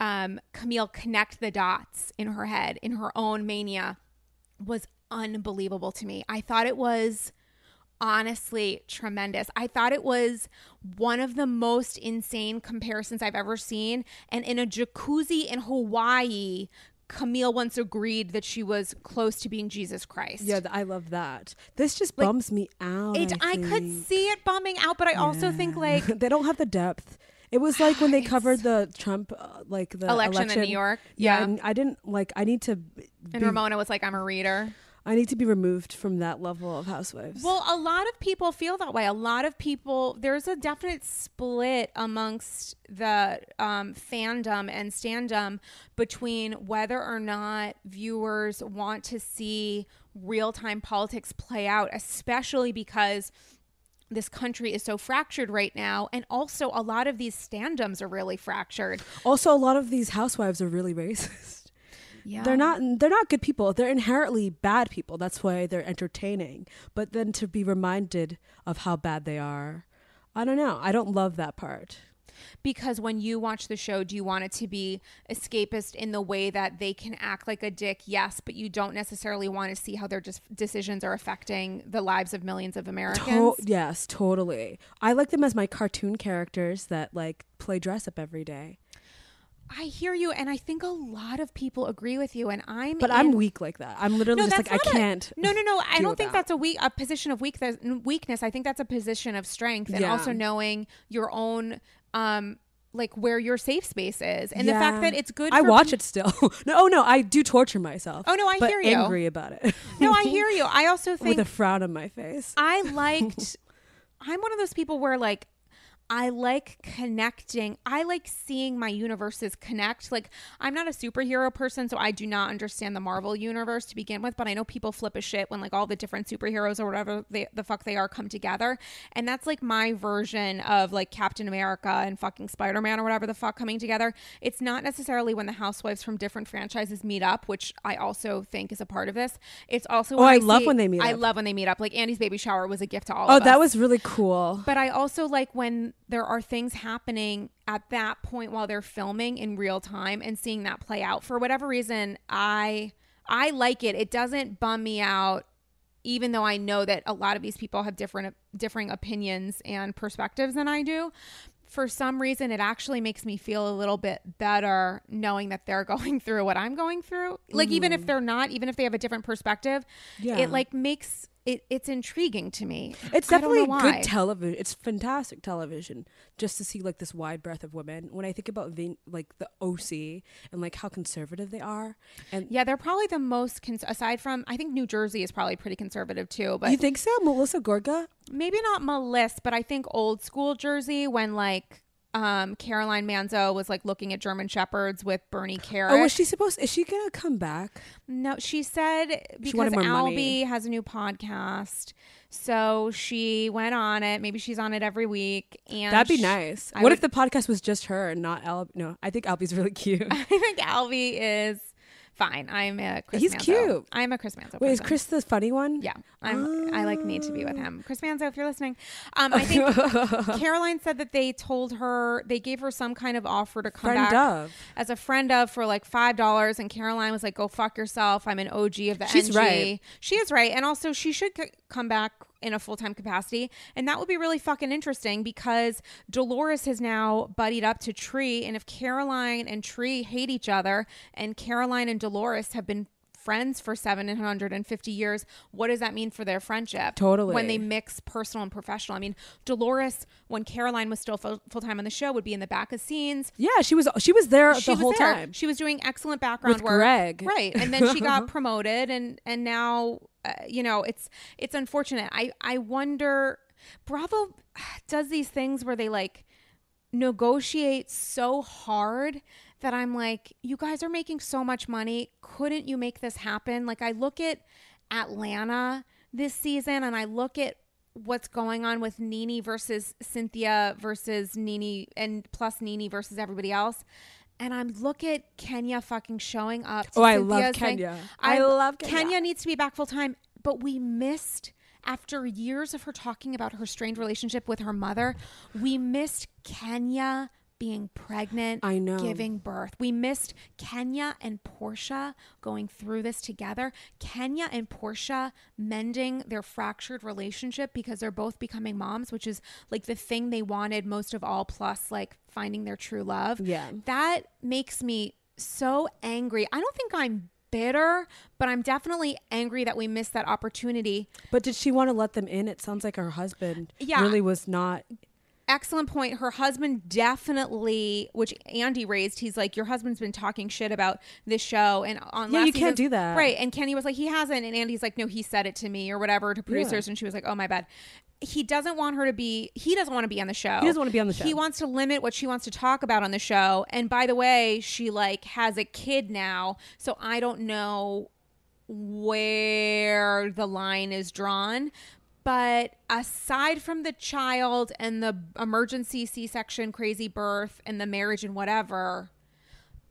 um, Camille connect the dots in her head, in her own mania, was unbelievable to me. I thought it was honestly tremendous. I thought it was one of the most insane comparisons I've ever seen. And in a jacuzzi in Hawaii, Camille once agreed that she was close to being Jesus Christ. Yeah, I love that. This just bums me out. It, I, could see it bumming out, but I also think like they don't have the depth. It was like when they covered the Trump, uh, like the election, in New York. Yeah, Yeah. and I didn't like. I need to. And Ramona was like, I'm a reader. I need to be removed from that level of housewives. Well, a lot of people feel that way. A lot of people, there's a definite split amongst the um, fandom and standum between whether or not viewers want to see real time politics play out, especially because this country is so fractured right now. And also, a lot of these standums are really fractured. also, a lot of these housewives are really racist. Yeah. They're not. They're not good people. They're inherently bad people. That's why they're entertaining. But then to be reminded of how bad they are, I don't know. I don't love that part. because when you watch the show, do you want it to be escapist in the way that they can act like a dick? Yes, but you don't necessarily want to see how their just decisions are affecting the lives of millions of Americans. To- yes, totally. I like them as my cartoon characters that like play dress up every day. I hear you, and I think a lot of people agree with you. And I'm, But in- I'm weak like that. I'm literally No, just like I can't. No, no, no. I don't think that. that's a weak a position of weakness. Weakness. I think that's a position of strength, and Yeah. also knowing your own, um, like where your safe space is, and the fact that it's good. I watch it still. no, oh no, I do torture myself. Oh, no, I hear you. Angry about it. No, I hear you. I also think with a frown on my face. I liked I'm one of those people where like I like connecting. I like seeing my universes connect. Like I'm not a superhero person, so I do not understand the Marvel universe to begin with, but I know people flip a shit when like all the different superheroes or whatever they, the fuck they are come together. And that's like my version of like Captain America and fucking Spider-Man or whatever the fuck coming together. It's not necessarily when the housewives from different franchises meet up, which I also think is a part of this. It's also Oh, when I love see- when they meet I up. love when they meet up. Like Andy's baby shower was a gift to all Oh, of us. that was really cool. But I also like when there are things happening at that point while they're filming in real time and seeing that play out. For whatever reason, I I like it. It doesn't bum me out even though I know that a lot of these people have different differing opinions and perspectives than I do. For some reason it actually makes me feel a little bit better knowing that they're going through what I'm going through. Like even if mm-hmm. they're not, even if they have a different perspective, Yeah. it like makes it it's intriguing to me. It's I don't know definitely good television. It's fantastic television just to see like this wide breadth of women. When I think about Vin- like the OC and like how conservative they are, and Yeah, they're probably the most cons- aside from I think New Jersey is probably pretty conservative too, but you think so, Melissa Gorga? maybe not Melissa, but I think old school Jersey when like um Caroline Manzo was like looking at German shepherds with Bernie Kerik. Oh, was she supposed? Is she gonna come back? No, she said because more Albie money. has a new podcast, so she went on it. Maybe she's on it every week, and That'd be sh- nice. I what would- if the podcast was just her and not Al? No, I think Albie's really cute. I think Albie is fine. I'm a Chris. He's Manzo. cute. I'm a Chris Manzo. Wait, is. Chris the funny one? Yeah, I'm. I like need to be with him. Chris Manzo, if you're listening, um, I think Caroline said that they told her they gave her some kind of offer to come Friend back of. as a friend of for like five dollars, and Caroline was like, "Go fuck yourself. I'm an OG of the She's NG." right. She is right, and also she should c- come back in a full time capacity, and that would be really fucking interesting because Dolores has now buddied up to Tre, and if Caroline and Tre hate each other, and Caroline and Dolores have been friends for 750 years what does that mean for their friendship Totally. when they mix personal and professional i mean dolores when caroline was still full time on the show would be in the back of scenes Yeah, she was. She was there she the was whole there. time. She was doing excellent background With work. Greg. right? And then she got promoted, and and now uh, you know it's it's unfortunate. I I wonder. Bravo does these things where they like negotiate so hard that I'm like, you guys are making so much money. Couldn't you make this happen? Like I look at Atlanta this season, and I look at what's going on with Nene versus Cynthia versus Nene and plus Nene versus everybody else. And I'm look at Kenya fucking showing up. to Oh, I love thing. Kenya. I love Kenya. Kenya needs to be back full time, but we missed after years of her talking about her strained relationship with her mother. We missed Kenya being pregnant, I know. giving birth. We missed Kenya and Porsha going through this together. Kenya and Porsha mending their fractured relationship because they're both becoming moms, which is like the thing they wanted most of all, plus like finding their true love. Yeah. That makes me so angry. I don't think I'm bitter, but I'm definitely angry that we missed that opportunity. But did she want to let them in? It sounds like her husband Yeah. really was not. Excellent point. Her husband definitely, which Andy raised, he's like, Your husband's been talking shit about this show. And on Yeah, last you can't do that. Right. And Kenya was like, He hasn't. And Andy's like, No, he said it to me or whatever to producers. And she was like, Oh, my bad. He doesn't want her to be, he doesn't want to be on the show. He doesn't want to be on the show. He wants to limit what she wants to talk about on the show. And by the way, she like has a kid now. So I don't know where the line is drawn. But aside from the child and the emergency C section, crazy birth, and the marriage and whatever,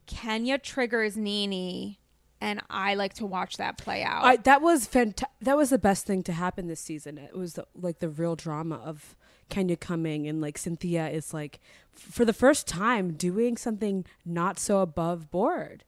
Kenya triggers Nene, and I like to watch that play out. I, that was fanta- That was the best thing to happen this season. It was the, like the real drama of Kenya coming and like Cynthia is like for the first time doing something not so above board.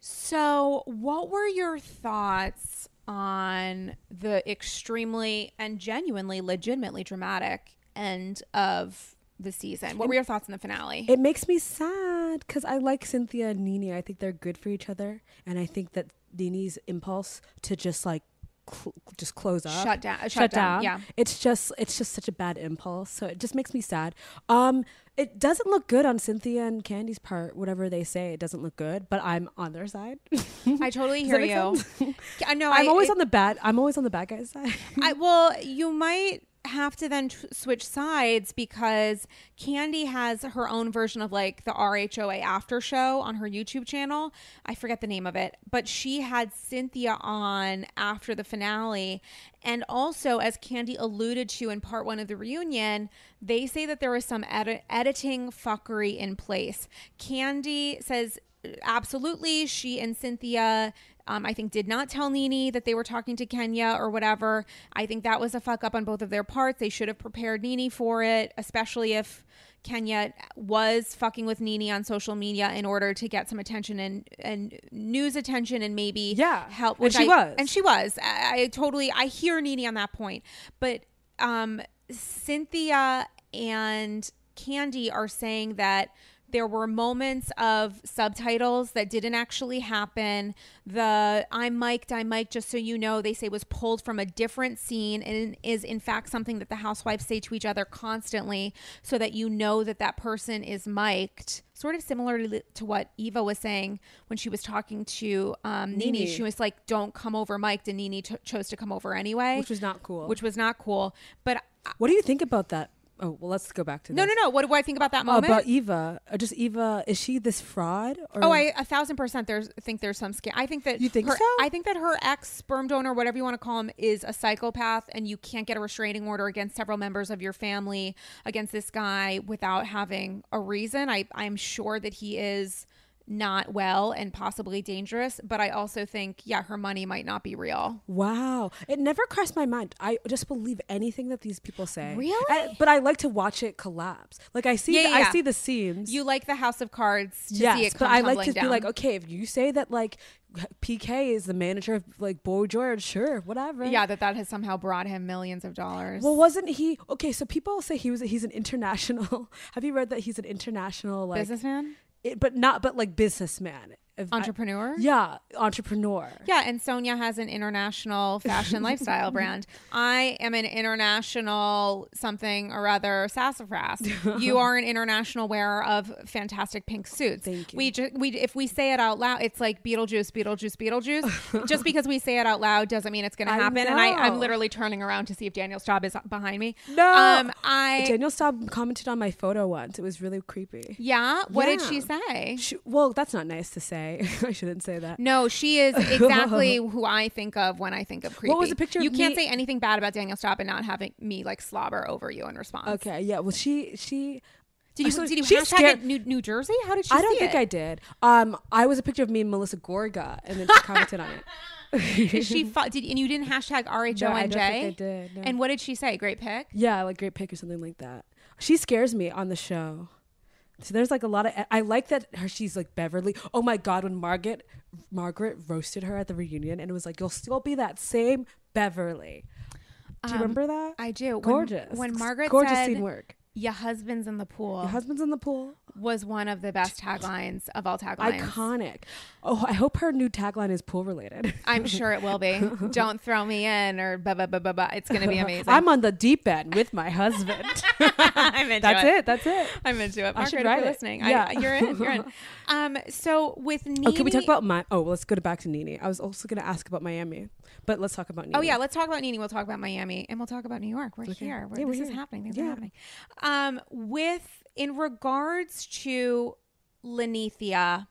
So, what were your thoughts on the extremely and genuinely, legitimately dramatic end of the season? What were your thoughts on the finale? It makes me sad because I like Cynthia and Nene. I think they're good for each other, and I think that Nene's impulse to just like cl- just close up, Shut down- shut down, yeah. It's just it's just such a bad impulse. So it just makes me sad. Um, it doesn't look good on Cynthia and Kandi's part. Whatever they say, it doesn't look good. But I'm on their side. I totally hear you. I know. I'm I, always it- on the bad. I'm always on the bad guy's side. I, well, you might have to then t- switch sides because Kandi has her own version of like the RHOA after show on her YouTube channel. I forget the name of it, but she had Cynthia on after the finale. And also, as Kandi alluded to in part one of the reunion, they say that there was some edit- editing fuckery in place. Kandi says absolutely she and Cynthia um, I think did not tell Nene that they were talking to Kenya or whatever. I think that was a fuck up on both of their parts. They should have prepared Nene for it, especially if Kenya was fucking with Nene on social media in order to get some attention and and news attention and maybe Yeah. help. And which she I- was. and she was. I, I totally I hear Nene on that point, but um, Cynthia and Kandi are saying that there were moments of subtitles that didn't actually happen. The I'm mic'd, I'm mic'd, just so you know, they say was pulled from a different scene and is in fact something that the housewives say to each other constantly so that you know that that person is mic'd. Sort of similar to, what Eva was saying when she was talking to um, Nene. Nene. She was like, don't come over mic'd, and Nene t- chose to come over anyway. Which was not cool. Which was not cool. But what do you think about that? Oh well, let's go back to no, this. no, no. What do I think about that Oh, moment? about Eva, or just Eva? Is she this fraud? Or Oh, I a thousand percent. There's think there's some scam. I think that You think her, so? I think that her ex sperm donor, whatever you want to call him, is a psychopath, and you can't get a restraining order against several members of your family against this guy without having a reason. I I'm sure that he is not well and possibly dangerous, but I also think yeah, her money might not be real. Wow, it never crossed my mind. I just believe anything that these people say. Really? I- but I like to watch it collapse. Like I see, Yeah, the, yeah, yeah. I see the seams. You like the House of Cards to see yes, it but I like to down. be like, okay, if you say that like PK is the manager of like Boy George, sure, whatever. yeah, that that has somehow brought him millions of dollars. Well, wasn't he okay? So people say he was he's an international. Have you read that he's an international like businessman, it, but not but like businessman, If I- entrepreneur. yeah, entrepreneur. Yeah, and Sonja has an international fashion lifestyle brand. I am an international something or other sassafras. You are an international wearer of fantastic pink suits. Thank you. We just we if we say it out loud, it's like Beetlejuice, Beetlejuice, Beetlejuice. just because we say it out loud doesn't mean it's going to I happen. And I, I'm literally turning around to see if Danielle Staub is behind me. No, Um, I Danielle Staub commented on my photo once. It was really creepy. yeah. What did she say? Sh well, that's not nice to say. I shouldn't say that. No, she is exactly who I think of when I think of creepy. What was the picture of You can't me- say anything bad about Danielle Staub and not having me like slobber over you in response. Okay, yeah. Well, she she. Did you So did you she hashtag scared- it New, New Jersey? How did she? I don't think it? I did. Um, I was a picture of me and Melissa Gorga, and then she commented on it. Is she did and you didn't hashtag No, I don't think I did. no. And what did she say? Great pick. yeah, like great pick or something like that. She scares me on the show. So there's like a lot of. I like that her. She's like Beverly. Oh my god, when Margaret Margaret roasted her at the reunion, and it was like you'll still be that same Beverly. Do you Um, remember that? I do. When- Gorgeous. When, Margaret gorgeous said, scene work. "Your husband's in the pool," Your husband's in the pool. was one of the best taglines of all taglines. Iconic. Oh, I hope her new tagline is pool related. I'm sure it will be. Don't throw me in, or blah blah blah blah blah. It's going to be amazing. I'm on the deep end with my husband. I'm into That's it. That's it. I'm into it. I should Margaret, if you're it. listening. Yeah. I, you're in. You're in. Um. So with Nene, Oh, can we talk about my? Oh, well, let's go to back to Nene. I was also going to ask about Miami, but let's talk about Nene. Oh yeah, let's talk about Nene. We'll talk about Miami, and we'll talk about New York. We're Okay. here. We're, Yeah, we're this is here. happening. Things Yeah. are happening. Um, Um, with in regards to Lenethia,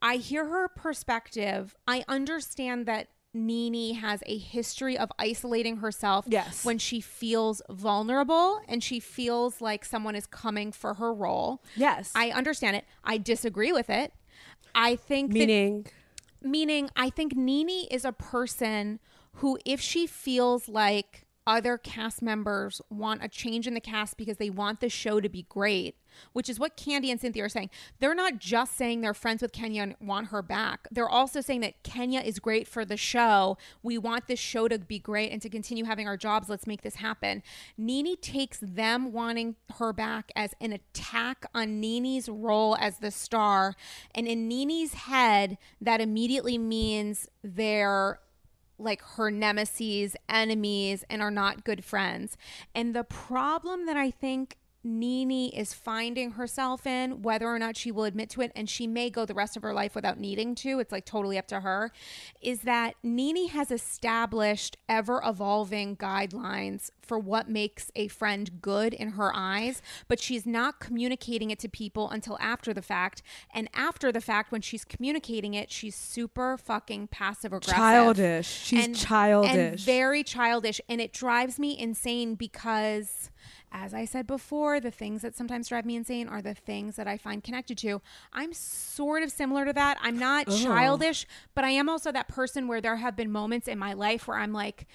I hear her perspective. I understand that Nene has a history of isolating herself Yes. when she feels vulnerable and she feels like someone is coming for her role. Yes. I understand it. I disagree with it. I think that meaning. Meaning, I think Nene is a person who, if she feels like other cast members want a change in the cast because they want the show to be great, which is what Kandi and Cynthia are saying. They're not just saying they're friends with Kenya and want her back. They're also saying that Kenya is great for the show. We want this show to be great and to continue having our jobs. Let's make this happen. Nene takes them wanting her back as an attack on Nene's role as the star. And in Nene's head, that immediately means they're like her nemesis, enemies, and are not good friends. And the problem that I think Nene is finding herself in, whether or not she will admit to it, and she may go the rest of her life without needing to, it's like totally up to her, is that Nene has established ever evolving guidelines for what makes a friend good in her eyes, but she's not communicating it to people until after the fact. And after the fact, when she's communicating it, she's super fucking passive aggressive Childish. She's childish. and very childish and it drives me insane because as i said before the things that sometimes drive me insane are the things that i find connected to i'm sort of similar to that i'm not Oh. childish but i am also that person where there have been moments in my life where i'm like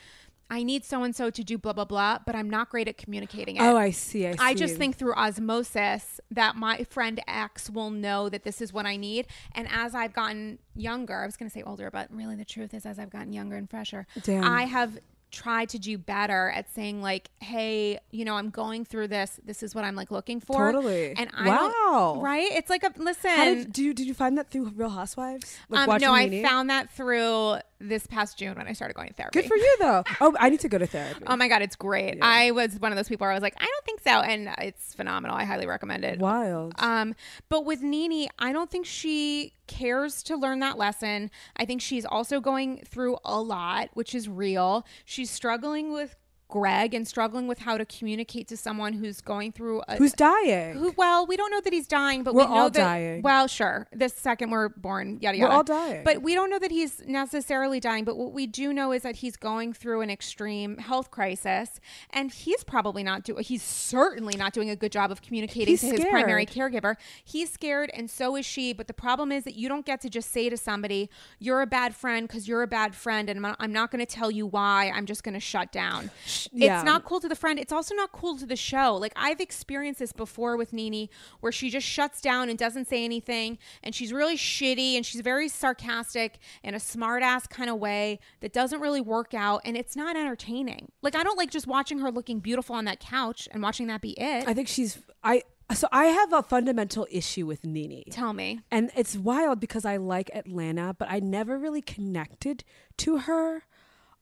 I need so and so to do blah blah blah, but I'm not great at communicating it. oh, I see. I see. I just think through osmosis that my friend X will know that this is what I need. And as I've gotten younger, I was going to say older, but really the truth is, as I've gotten younger and fresher, Damn. I have tried to do better at saying like, "Hey, you know, I'm going through this. This is what I'm like looking for." Totally. And I Wow. right? It's like a listen. How did, do you, did you find that through Real Housewives? um, watching no, I found that through this past June when I started going to therapy. Good for you, though. Oh, I need to go to therapy. Oh my god, it's great. I was one of those people where I was like, I don't think so, and it's phenomenal. I highly recommend it. Wild. Um, but with Nene, I don't think she cares to learn that lesson. I think she's also going through a lot, which is real. She's struggling with Greg and struggling with how to communicate to someone who's going through a Who's dying? who well, we don't know that he's dying, but We're we know all that dying. well, sure. The second we're born, yada yada. We're all dying. But we don't know that he's necessarily dying, but what we do know is that he's going through an extreme health crisis and he's probably not doing he's certainly not doing a good job of communicating He's to his primary caregiver. He's scared and so is she, but the problem is that you don't get to just say to somebody, "You're a bad friend because you're a bad friend and I'm not, I'm not going to tell you why. I'm just going to shut down." Yeah. It's not cool to the friend. It's also not cool to the show. Like I've experienced this before with Nene, where she just shuts down and doesn't say anything, and she's really shitty and she's very sarcastic in a smart ass kind of way that doesn't really work out, and it's not entertaining. Like I don't like just watching her looking beautiful on that couch and watching that be it. I think she's. I so I have a fundamental issue with Nene. Tell me. And it's wild because I like Atlanta, but I never really connected to her.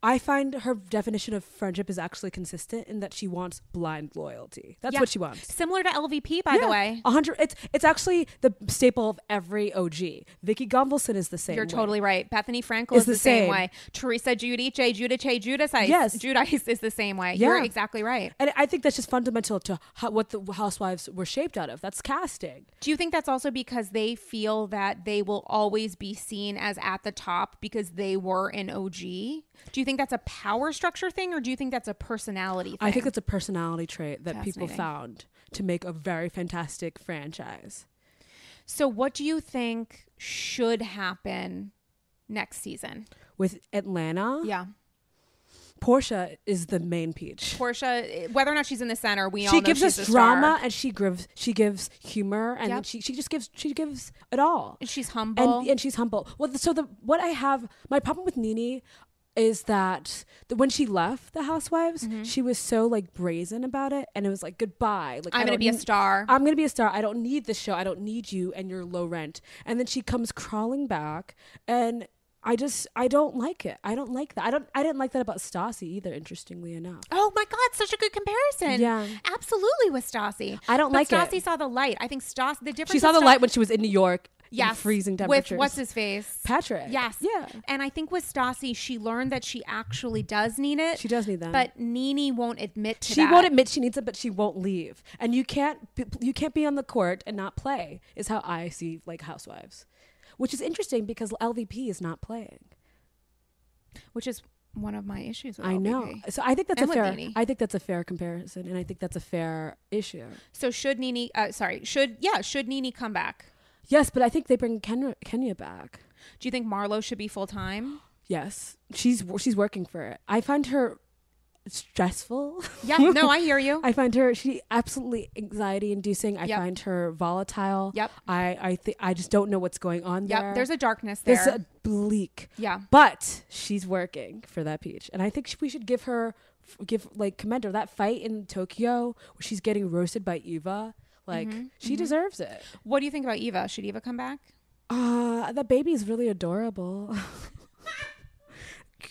I find her definition of friendship is actually consistent in that she wants blind loyalty. That's Yeah. what she wants. Similar to LVP, by the way. a hundred. It's it's actually the staple of every OG. Vicki Gunvalson is the same. You're way. totally right. Bethenny Frankel Is is the, the same. same. way. Teresa Giudice, Judice, Giudice, Yes. Giudice is the same way. Yeah. You're exactly right. And I think that's just fundamental to how, what the housewives were shaped out of. That's casting. Do you think that's also because they feel that they will always be seen as at the top because they were an OG? Do you think that's a power structure thing or do you think that's a personality thing? I think it's a personality trait that people found to make a very fantastic franchise. so, what do you think should happen next season? With Atlanta, Yeah. Porsha is the main peach. Porsha, whether or not she's in the center, we all she know gives us drama and she gives she gives humor and Yep. she she just gives she gives it all. And she's humble. and and she's humble. Well, so the what I have my problem with Nene is that the, when she left the Housewives, mm-hmm. she was so like brazen about it, and it was like goodbye. Like I'm gonna be a star. I'm gonna be a star. I don't need this show. I don't need you and your low rent. And then she comes crawling back, and I just I don't like it. I don't like that. I don't. I didn't like that about Stassi either. Interestingly enough. Oh my God, such a good comparison. Yeah. Absolutely with Stassi. I don't but like Stassi it. saw the light. I think Stassi, the difference She saw the light when she was in New York. Yes, freezing temperatures. With what's his face? Patrick. Yes. Yeah. And I think with Stassi, she learned that she actually does need it. She does need that. But Nene won't admit to she that. won't admit she needs it, but she won't leave. And you can't be, you can't be on the court and not play. Is how I see like housewives, which is interesting because LVP is not playing. Which is one of my issues with I know. So I think that's And a fair. Nene. I think that's a fair comparison, and I think that's a fair issue. So should Nene, uh, sorry, should, yeah, should Nini come back? Yes, but I think they bring Kenya, Kenya back. Do you think Marlo should be full time? Yes, she's she's working for it. I find her stressful. Yeah, no, I hear you. I find her she absolutely anxiety inducing. I Yep. find her volatile. Yep. I I think I just don't know what's going on there. Yep, there's a darkness there. There's a bleak. yeah. But she's working for that peach, and I think we should give her give like commend her that fight in Tokyo where she's getting roasted by Eva. Like Mm-hmm, she deserves it. What do you think about Eva? Should Eva come back? Uh that baby is really adorable.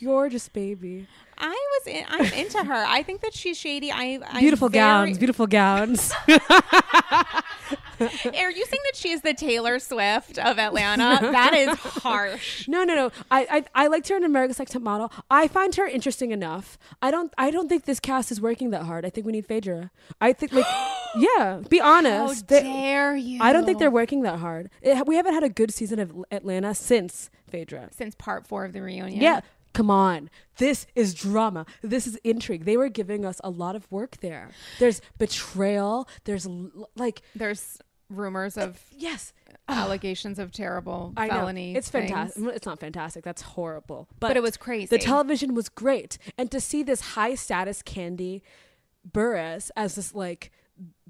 Gorgeous baby. I was in, I'm into her. I think that she's shady. I I'm Beautiful very- gowns. Beautiful gowns. Are you saying that she is the Taylor Swift of Atlanta? that is harsh. No, no, no. I, I I liked her in America's Next Top Model. I find her interesting enough. I don't I don't think this cast is working that hard. I think we need Phaedra. I think like yeah. Be How honest. They- dare you? I don't think they're working that hard. It, we haven't had a good season of Atlanta since Phaedra. since part four of the reunion. Yeah. Come on. This is drama. This is intrigue. They were giving us a lot of work there. There's betrayal. There's like, There's rumors of yes, allegations of terrible I know. felony. It's fantastic. It's not fantastic. That's horrible. But it was crazy. The television was great. And to see this high status Kandi Burruss as this like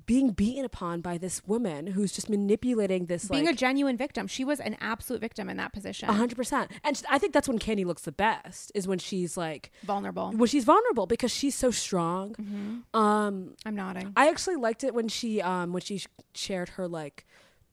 being beaten upon by this woman who's just manipulating this Being like a genuine victim. She was an absolute victim in that position. A hundred percent. And sh- I think that's when Kandi looks the best is when she's like Vulnerable. when she's vulnerable because she's so strong. Mm-hmm. Um, I'm nodding. I actually liked it when she um when she shared her like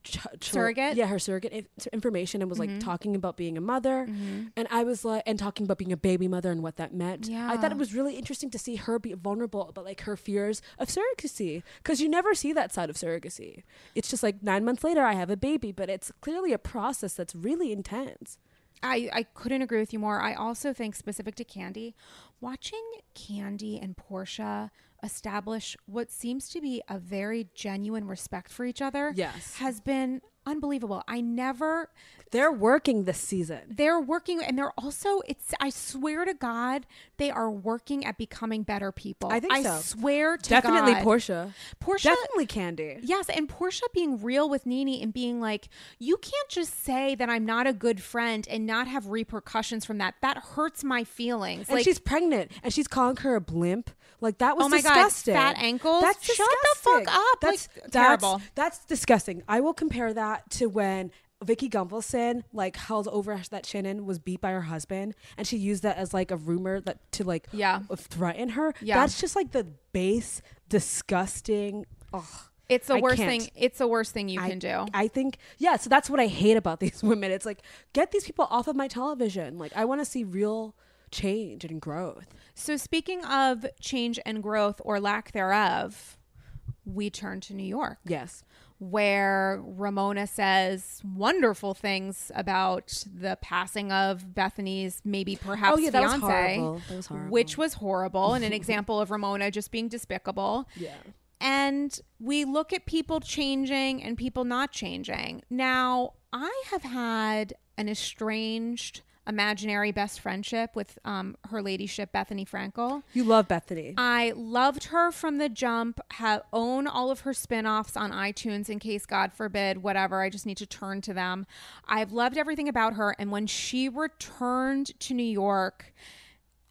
ch- ch- Surrogate? Mm-hmm. yeah her surrogate inf- information and was like talking about being a mother and I was like and talking about being a baby mother and what that meant. I thought it was really interesting to see her be vulnerable about like her fears of surrogacy because you never see that side of surrogacy. It's just like nine months later I have a baby, but it's clearly a process that's really intense. I, I couldn't agree with you more. I also think specific to Kandi, watching Kandi and Porsha establish what seems to be a very genuine respect for each other Yes. has been unbelievable. I never They're working this season. they're working and they're also it's I swear to God, they are working at becoming better people. I think I so. swear to God. Definitely God. Porsha. Porsha Definitely Kandi. Yes, and Porsha being real with Nene and being like, you can't just say that I'm not a good friend and not have repercussions from that. That hurts my feelings. And like, she's pregnant and she's calling her a blimp. Like that was Oh my God, disgusting. fat ankles? That's Shut the fuck up. That's Like, that's, terrible. That's disgusting. I will compare that to when Vicki Gunvalson like held over that Shannon was beat by her husband and she used that as like a rumor that to like Yeah. threaten her. Yeah. That's just like the base disgusting ugh. it's the I worst can't. thing. It's the worst thing you I, can do. I think yeah, so that's what I hate about these women. It's like get these people off of my television. Like I want to see real change and growth. So speaking of change and growth or lack thereof, we turn to New York. Yes. Where Ramona says wonderful things about the passing of Bethenny's maybe oh, perhaps Oh, yeah, that was fiance, was horrible. which was horrible and an example of Ramona just being despicable. Yeah. And we look at people changing and people not changing. Now, I have had an estranged imaginary best friendship with um, her ladyship Bethenny Frankel. You love Bethenny. I loved her from the jump. Have own all of her spin-offs on iTunes in case God forbid whatever I just need to turn to them. I've loved everything about her and when she returned to New York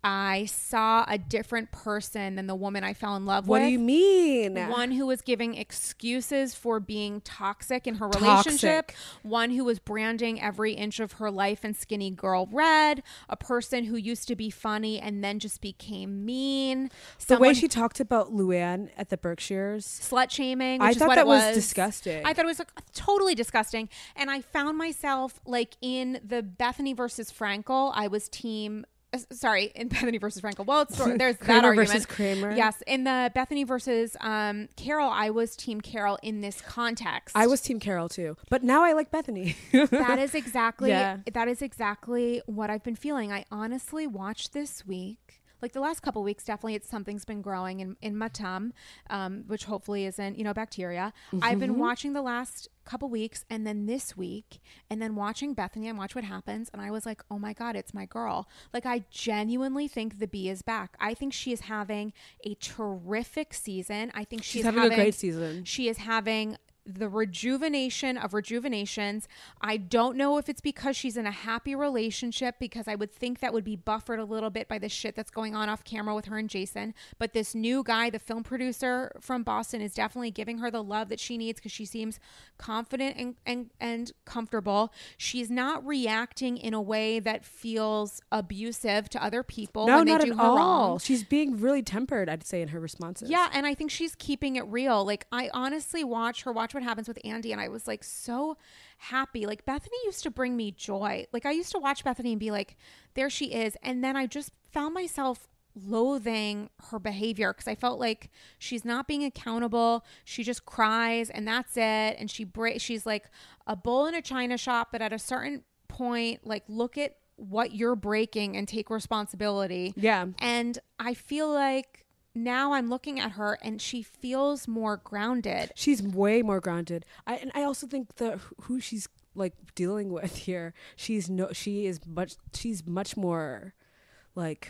I saw a different person than the woman I fell in love What with. What do you mean? One who was giving excuses for being toxic in her Toxic. relationship. One who was branding every inch of her life in skinny girl red. A person who used to be funny and then just became mean. the way she talked about Luann at the Berkshires. slut shaming. I Which is thought what that it was was disgusting. I thought it was like, totally disgusting, and I found myself like in the Bethenny versus Frankel. I was team. Sorry, in Bethenny versus Frankel. Well, it's, there's that argument. versus Kramer. Yes, in the Bethenny versus um, Carol, I was team Carol in this context. I was Team Carol too, but now I like Bethenny. that is exactly Yeah. that is exactly what I've been feeling. I honestly watched this week, like the last couple weeks, definitely it's something's been growing in in my tum, um, which hopefully isn't you know bacteria. I've Mm-hmm. been watching the last couple weeks, and then this week, and then watching Bethenny and watch what happens, and I was like, oh my god, it's my girl. Like I genuinely think the bee is back. I think she is having a terrific season. I think She's she's having a great season. she is having the rejuvenation of rejuvenations. I don't know if it's because she's in a happy relationship, because I would think that would be buffered a little bit by the shit that's going on off camera with her and Jason. But this new guy, the film producer from Boston, is definitely giving her the love that she needs because she seems confident and, and, and comfortable. She's not reacting in a way that feels abusive to other people no, when they not do at her all. wrong. She's being really tempered, I'd say, in her responses. Yeah, and I think she's keeping it real. Like I honestly watch her watch what happens with Andy and I was like so happy. Like Bethenny used to bring me joy. Like I used to watch Bethenny and be like, there she is. And then I just found myself loathing her behavior because I felt like she's not being accountable. She just cries and that's it. And she bra- she's like a bull in a china shop, but at a certain point, like look at what you're breaking and take responsibility. Yeah. And I feel like now I'm looking at her and she feels more grounded. She's way more grounded. I and I also think the who she's like dealing with here, she's no she is much she's much more like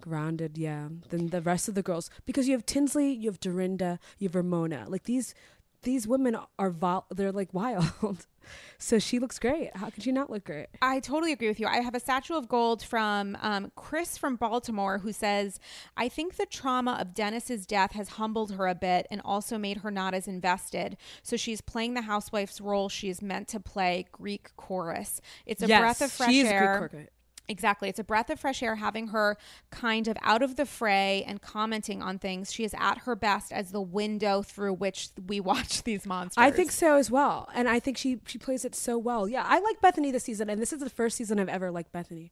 grounded, yeah, than the rest of the girls because you have Tinsley, you have Dorinda, you have Ramona. Like these these women are vol- they're like wild. so she looks great. How could she not look great? I totally agree with you. I have a statue of gold from um, Chris from Baltimore who says, I think the trauma of Dennis's death has humbled her a bit and also made her not as invested. So she's playing the housewife's role she is meant to play Greek chorus. It's a breath of fresh air. she is air. Exactly. It's a breath of fresh air having her kind of out of the fray and commenting on things. She is at her best as the window through which we watch these monsters. I think so as well, and I think she she plays it so well. Yeah, I like Bethenny this season, and this is the first season I've ever liked Bethenny.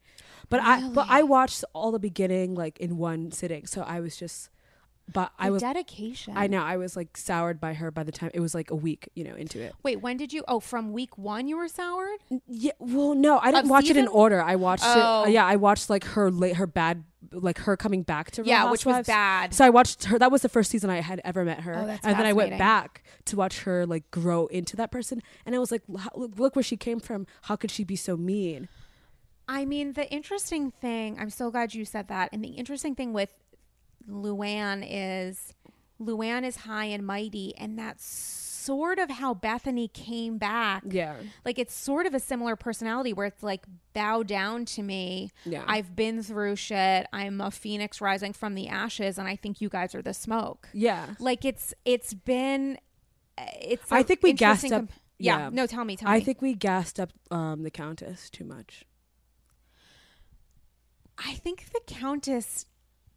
But I but I watched all the beginning like in one sitting, so I was just, but I was dedication. I know I was like soured by her by the time it was like a week, you know, into it. Wait, when did you? Oh, from week one you were soured? Yeah, well, no, I didn't Of watch it in order. I watched Oh. it. Yeah, I watched like her late her bad like her coming back to Real Yeah, which was bad. So I watched her. That was the first season I had ever met her, Oh, that's and then I went back to watch her like grow into that person, and I was like, look where she came from. How could she be so mean? I mean, the interesting thing, I'm so glad you said that. And the interesting thing with Luann is Luann is high and mighty, and that's sort of how Bethenny came back. Yeah, Like it's sort of a similar personality where it's like bow down to me. Yeah. I've been through shit. I'm a phoenix rising from the ashes and I think you guys are the smoke. yeah. Like it's it's been it's I think we gassed up- yeah. yeah. No, tell me, tell I me. I think we gassed up um, the Countess too much. I think the Countess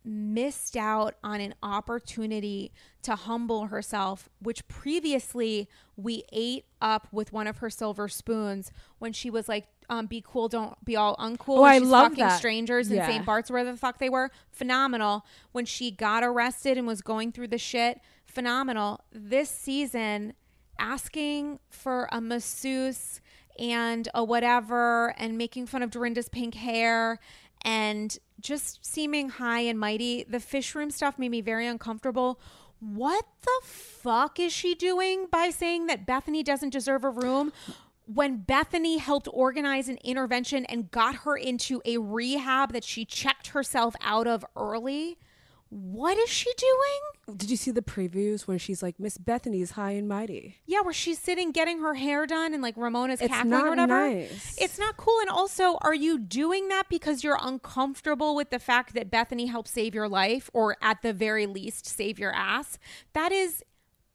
missed out on an opportunity to humble herself, which previously we ate up with one of her silver spoons when she was like, um, be cool, don't be all uncool. Oh, I she's love fucking that. strangers in Yeah. St. Bart's, where the fuck they were. Phenomenal. When she got arrested and was going through the shit, phenomenal. This season, asking for a masseuse and a whatever and making fun of Dorinda's pink hair and just seeming high and mighty. The fish room stuff made me very uncomfortable. What the fuck is she doing by saying that Bethenny doesn't deserve a room? When Bethenny helped organize an intervention and got her into a rehab that she checked herself out of early, what is she doing? Did you see the previews when she's like Miss Bethenny's high and mighty? Yeah, where she's sitting getting her hair done and like Ramona's It's cackling not or whatever. nice. It's not cool. And also, are you doing that because you're uncomfortable with the fact that Bethenny helped save your life or at the very least save your ass? That is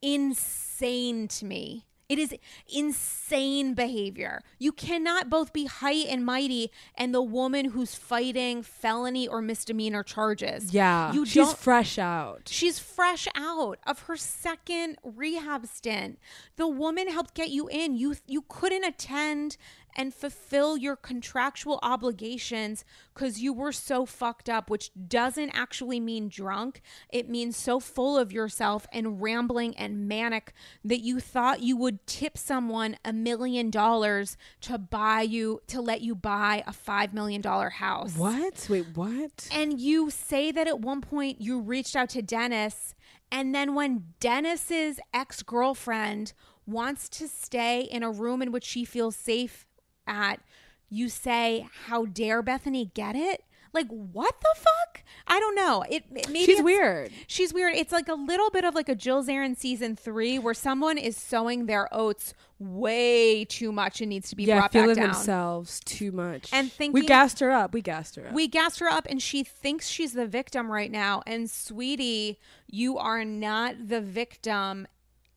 insane to me. It is insane behavior. You cannot both be high and mighty and the woman who's fighting felony or misdemeanor charges. Yeah, You she's fresh out. She's fresh out of her second rehab stint. The woman helped get you in. You you couldn't attend and fulfill your contractual obligations cuz you were so fucked up, which doesn't actually mean drunk. It means so full of yourself and rambling and manic that you thought you would tip someone a million dollars to buy you to let you buy a 5 million dollar house. What? Wait, what? And you say that at one point you reached out to Dennis, and then when Dennis's ex girlfriend wants to stay in a room in which she feels safe at, you say, How dare Bethenny get it? Like, what the fuck? I don't know. It, it maybe She's weird. She's weird. It's like a little bit of like a Jill Zarin season three where someone is sowing their oats way too much and needs to be Yeah, brought back feeling down. themselves too much. And we gassed her up. We gassed her up. We gassed her up and she thinks she's the victim right now. And sweetie, you are not the victim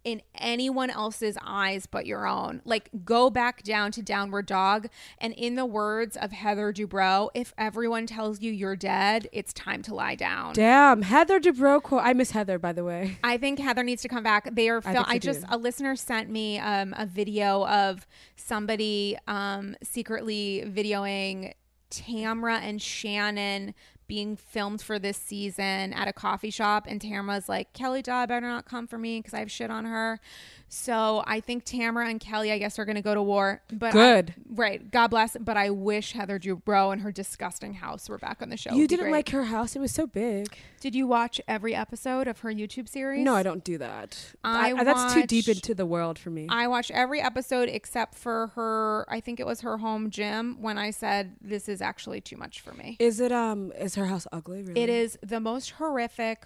in anyone else's eyes but your own. Like go back down to downward dog. And in the words of Heather Dubrow, if everyone tells you you're dead, it's time to lie down. Damn, Heather Dubrow quote. I miss Heather, by the way. I think Heather needs to come back. They are. Fil- think I, just too. a listener sent me um, a video of somebody um, secretly videoing Tamra and Shannon being filmed for this season at a coffee shop, and Tamra's like, "Kelly Dodd better not come for me because I have shit on her." So I think Tamara and Kelly, I guess, are going to go to war. But I- Good. right? God bless. But I wish Heather Dubrow and her disgusting house were back on the show. you didn't great. like her house. It was so big. Did you watch every episode of her YouTube series? No, I don't do that. I that's too deep into the world for me. I watched every episode except for her. I think it was her home gym when I said this is actually too much for me. is it um is her house ugly? Really? It is the most horrific,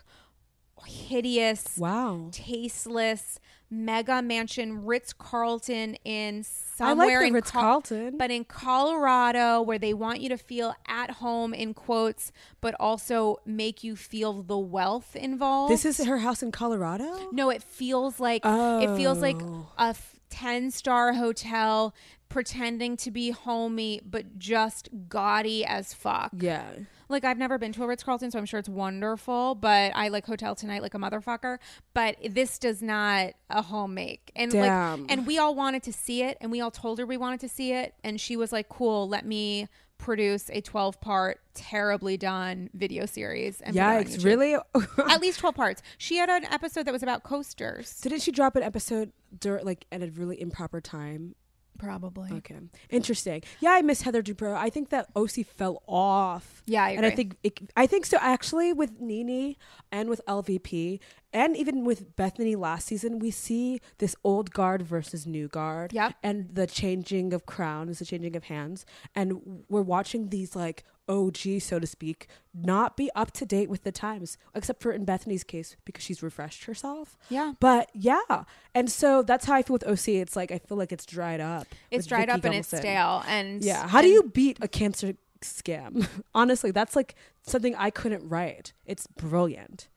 hideous, Wow. tasteless mega mansion Ritz Carlton in I somewhere like the in Ritz Col- Carlton. but in Colorado, where they want you to feel at home in quotes, but also make you feel the wealth involved. This is her house in Colorado. No, it feels like it feels like Oh. a 10 star hotel pretending to be homey but just gaudy as fuck. Yeah. Like I've never been to a Ritz Carlton, so I'm sure it's wonderful, but I like hotel tonight like a motherfucker. But this does not a home make. And Damn. like and we all wanted to see it and we all told her we wanted to see it and she was like, "Cool, let me produce a 12 part terribly done video series and put it Yikes! Really? At least 12 parts. She had an episode that was about coasters. Didn't she drop an episode dur- like at a really improper time? Probably. Okay, interesting. Yeah, I miss Heather Dubrow. I think that OC fell off. Yeah, I and I think it, I think so. Actually, with Nene and with LVP, and even with Bethenny last season, we see this old guard versus new guard. Yep. and the changing of crowns, the changing of hands, and we're watching these like OG, so to speak, not be up to date with the times, except for in Bethenny's case because she's refreshed herself. Yeah. But yeah, and so that's how I feel with OC. It's like I feel like it's dried up. It's dried Vicki up and it's stale. And Yeah. How do you beat a cancer scam? Honestly, that's like something I couldn't write. It's brilliant.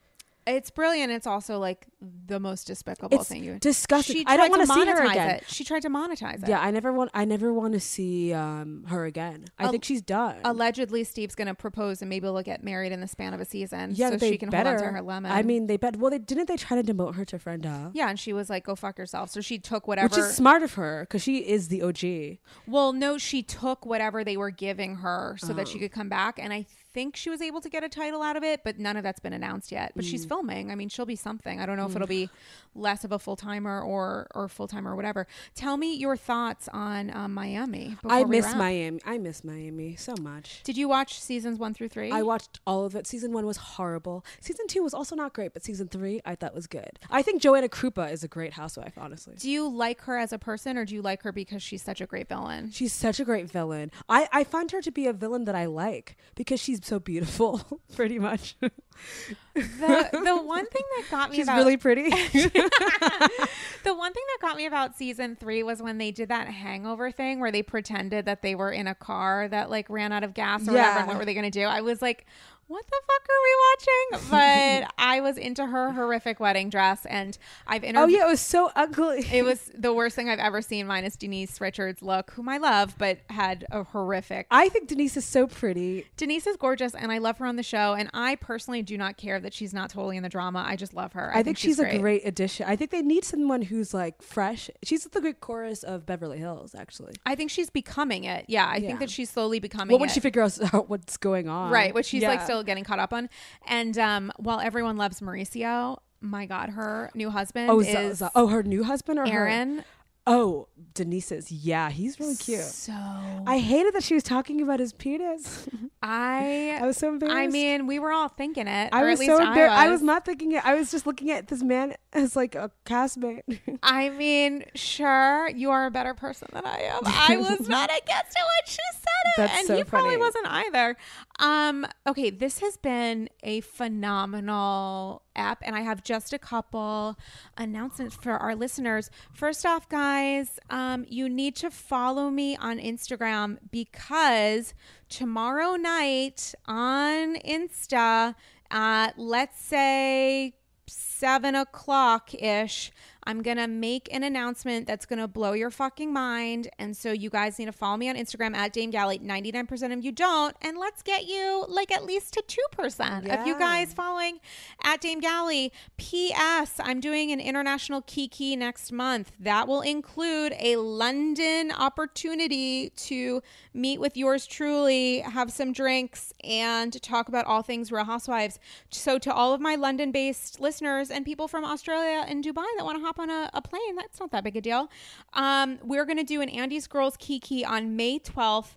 It's brilliant. It's also like the most despicable It's thing you. disgusting. She I don't tried want to see her monetize again. It. She tried to monetize it. Yeah, I never want. I never want to see um, her again. I Al- think she's done. Allegedly, Steve's going to propose and maybe they'll get married in the span of a season. yeah, so they she can better. hold on to her lemon. I mean, they bet. Well, they didn't. They try to demote her to friend of, yeah, and she was like, "Go fuck yourself." So she took whatever. which is smart of her because she is the OG. well, no, she took whatever they were giving her so that Oh. she could come back, and I think she was able to get a title out of it, but none of that's been announced yet. But Mm. she's filming. I mean, she'll be something. I don't know if it'll be less of a full timer or or full timer or whatever. Tell me your thoughts on um, Miami. I miss wrap. Miami. I miss Miami so much. Did you watch seasons one through three? I watched all of it. Season one was horrible. Season two was also not great, but season three I thought was good. I think Joanna Krupa is a great housewife. Honestly, do you like her as a person, or do you like her because she's such a great villain? she's such a great villain. I I find her to be a villain that I like because she's so beautiful, pretty much. The the one thing that got me She's about really pretty. the one thing that got me about season three was when they did that hangover thing where they pretended that they were in a car that like ran out of gas or whatever. Yeah. And what were they going to do? I was like, what the fuck are we watching? But I was into her horrific wedding dress, and I've oh yeah, it was so ugly. It was the worst thing I've ever seen, minus Denise Richards' look, whom I love, but had a horrific. I think Denise is so pretty. Denise is gorgeous, and I love her on the show. And I personally do not care that she's not totally in the drama. I just love her. I, think, she's, a great addition. I think they need someone who's like fresh. She's the great chorus of Beverly Hills, actually. I think she's becoming it. Yeah, I Yeah. think that she's slowly becoming. Well, when it. she figures out what's going on, right, which she's like Yeah. Still getting caught up on. And um, while everyone loves Mauricio, my God, her new husband Oh, is oh, her new husband or her? Aaron. Oh, Denise's. Yeah, he's really cute. So I hated that she was talking about his penis. I I, was so embarrassed. I mean, we were all thinking it. I was at least so embarrassed. I I was not thinking it. I was just looking at this man as like a castmate. I mean, sure, you are a better person than I am. I was not against it when she said it, That's and so he probably wasn't either. Um, okay, this has been a phenomenal app, and I have just a couple announcements for our listeners. First off, guys, um, you need to follow me on Instagram because tomorrow night on Insta at let's say seven o'clock ish, I'm gonna make an announcement that's gonna blow your fucking mind. And so you guys need to follow me on Instagram at Dame Galley. 99% of you don't. And let's get you like at least to 2% of you guys following at Dame Galley. P.S. I'm doing an international Kiki next month. That will include a London opportunity to meet with yours truly, have some drinks, and talk about all things Real Housewives. So, to all of my London based listeners and people from Australia and Dubai that want to hop on a, a plane, that's not that big a deal. Um, we're going to do an Andy's Girls Kiki on May 12th.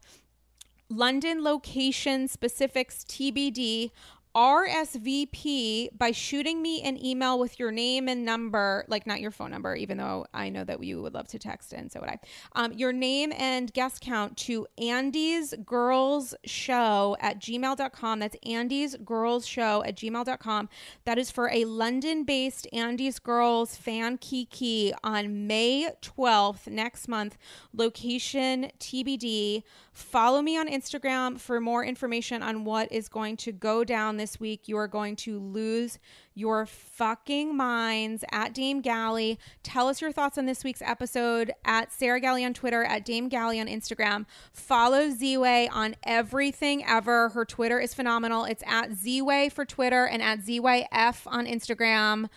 London location specifics TBD. RSVP by shooting me an email with your name and number, like not your phone number, even though I know that you would love to text and so would I. Um, your name and guest count to Andy's Girls Show at gmail.com. That's Andy's Girls Show at gmail.com. That is for a London based Andy's Girls fan kiki on May 12th next month. Location TBD. Follow me on Instagram for more information on what is going to go down this week. You are going to lose your fucking minds at Dame Galley. Tell us your thoughts on this week's episode at Sarah Galley on Twitter, at Dame Galley on Instagram. Follow Z-Way on everything ever. Her Twitter is phenomenal. It's at Z-Way for Twitter and at Z-Way-F on Instagram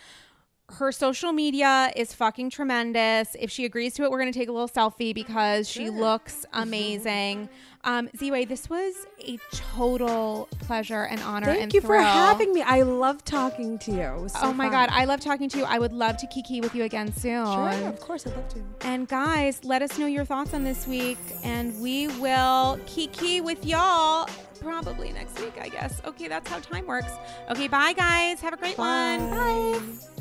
her social media is fucking tremendous. If she agrees to it, we're going to take a little selfie because she looks amazing. Um, Z-Way, this was a total pleasure and honor Thank and you for having me. I love talking to you. So oh my fun. God, I love talking to you. I would love to kiki with you again soon. Sure, of course, I'd love to. And guys, let us know your thoughts on this week, and we will kiki with y'all probably next week, I guess. Okay, that's how time works. Okay, bye guys. Have a great one. Bye.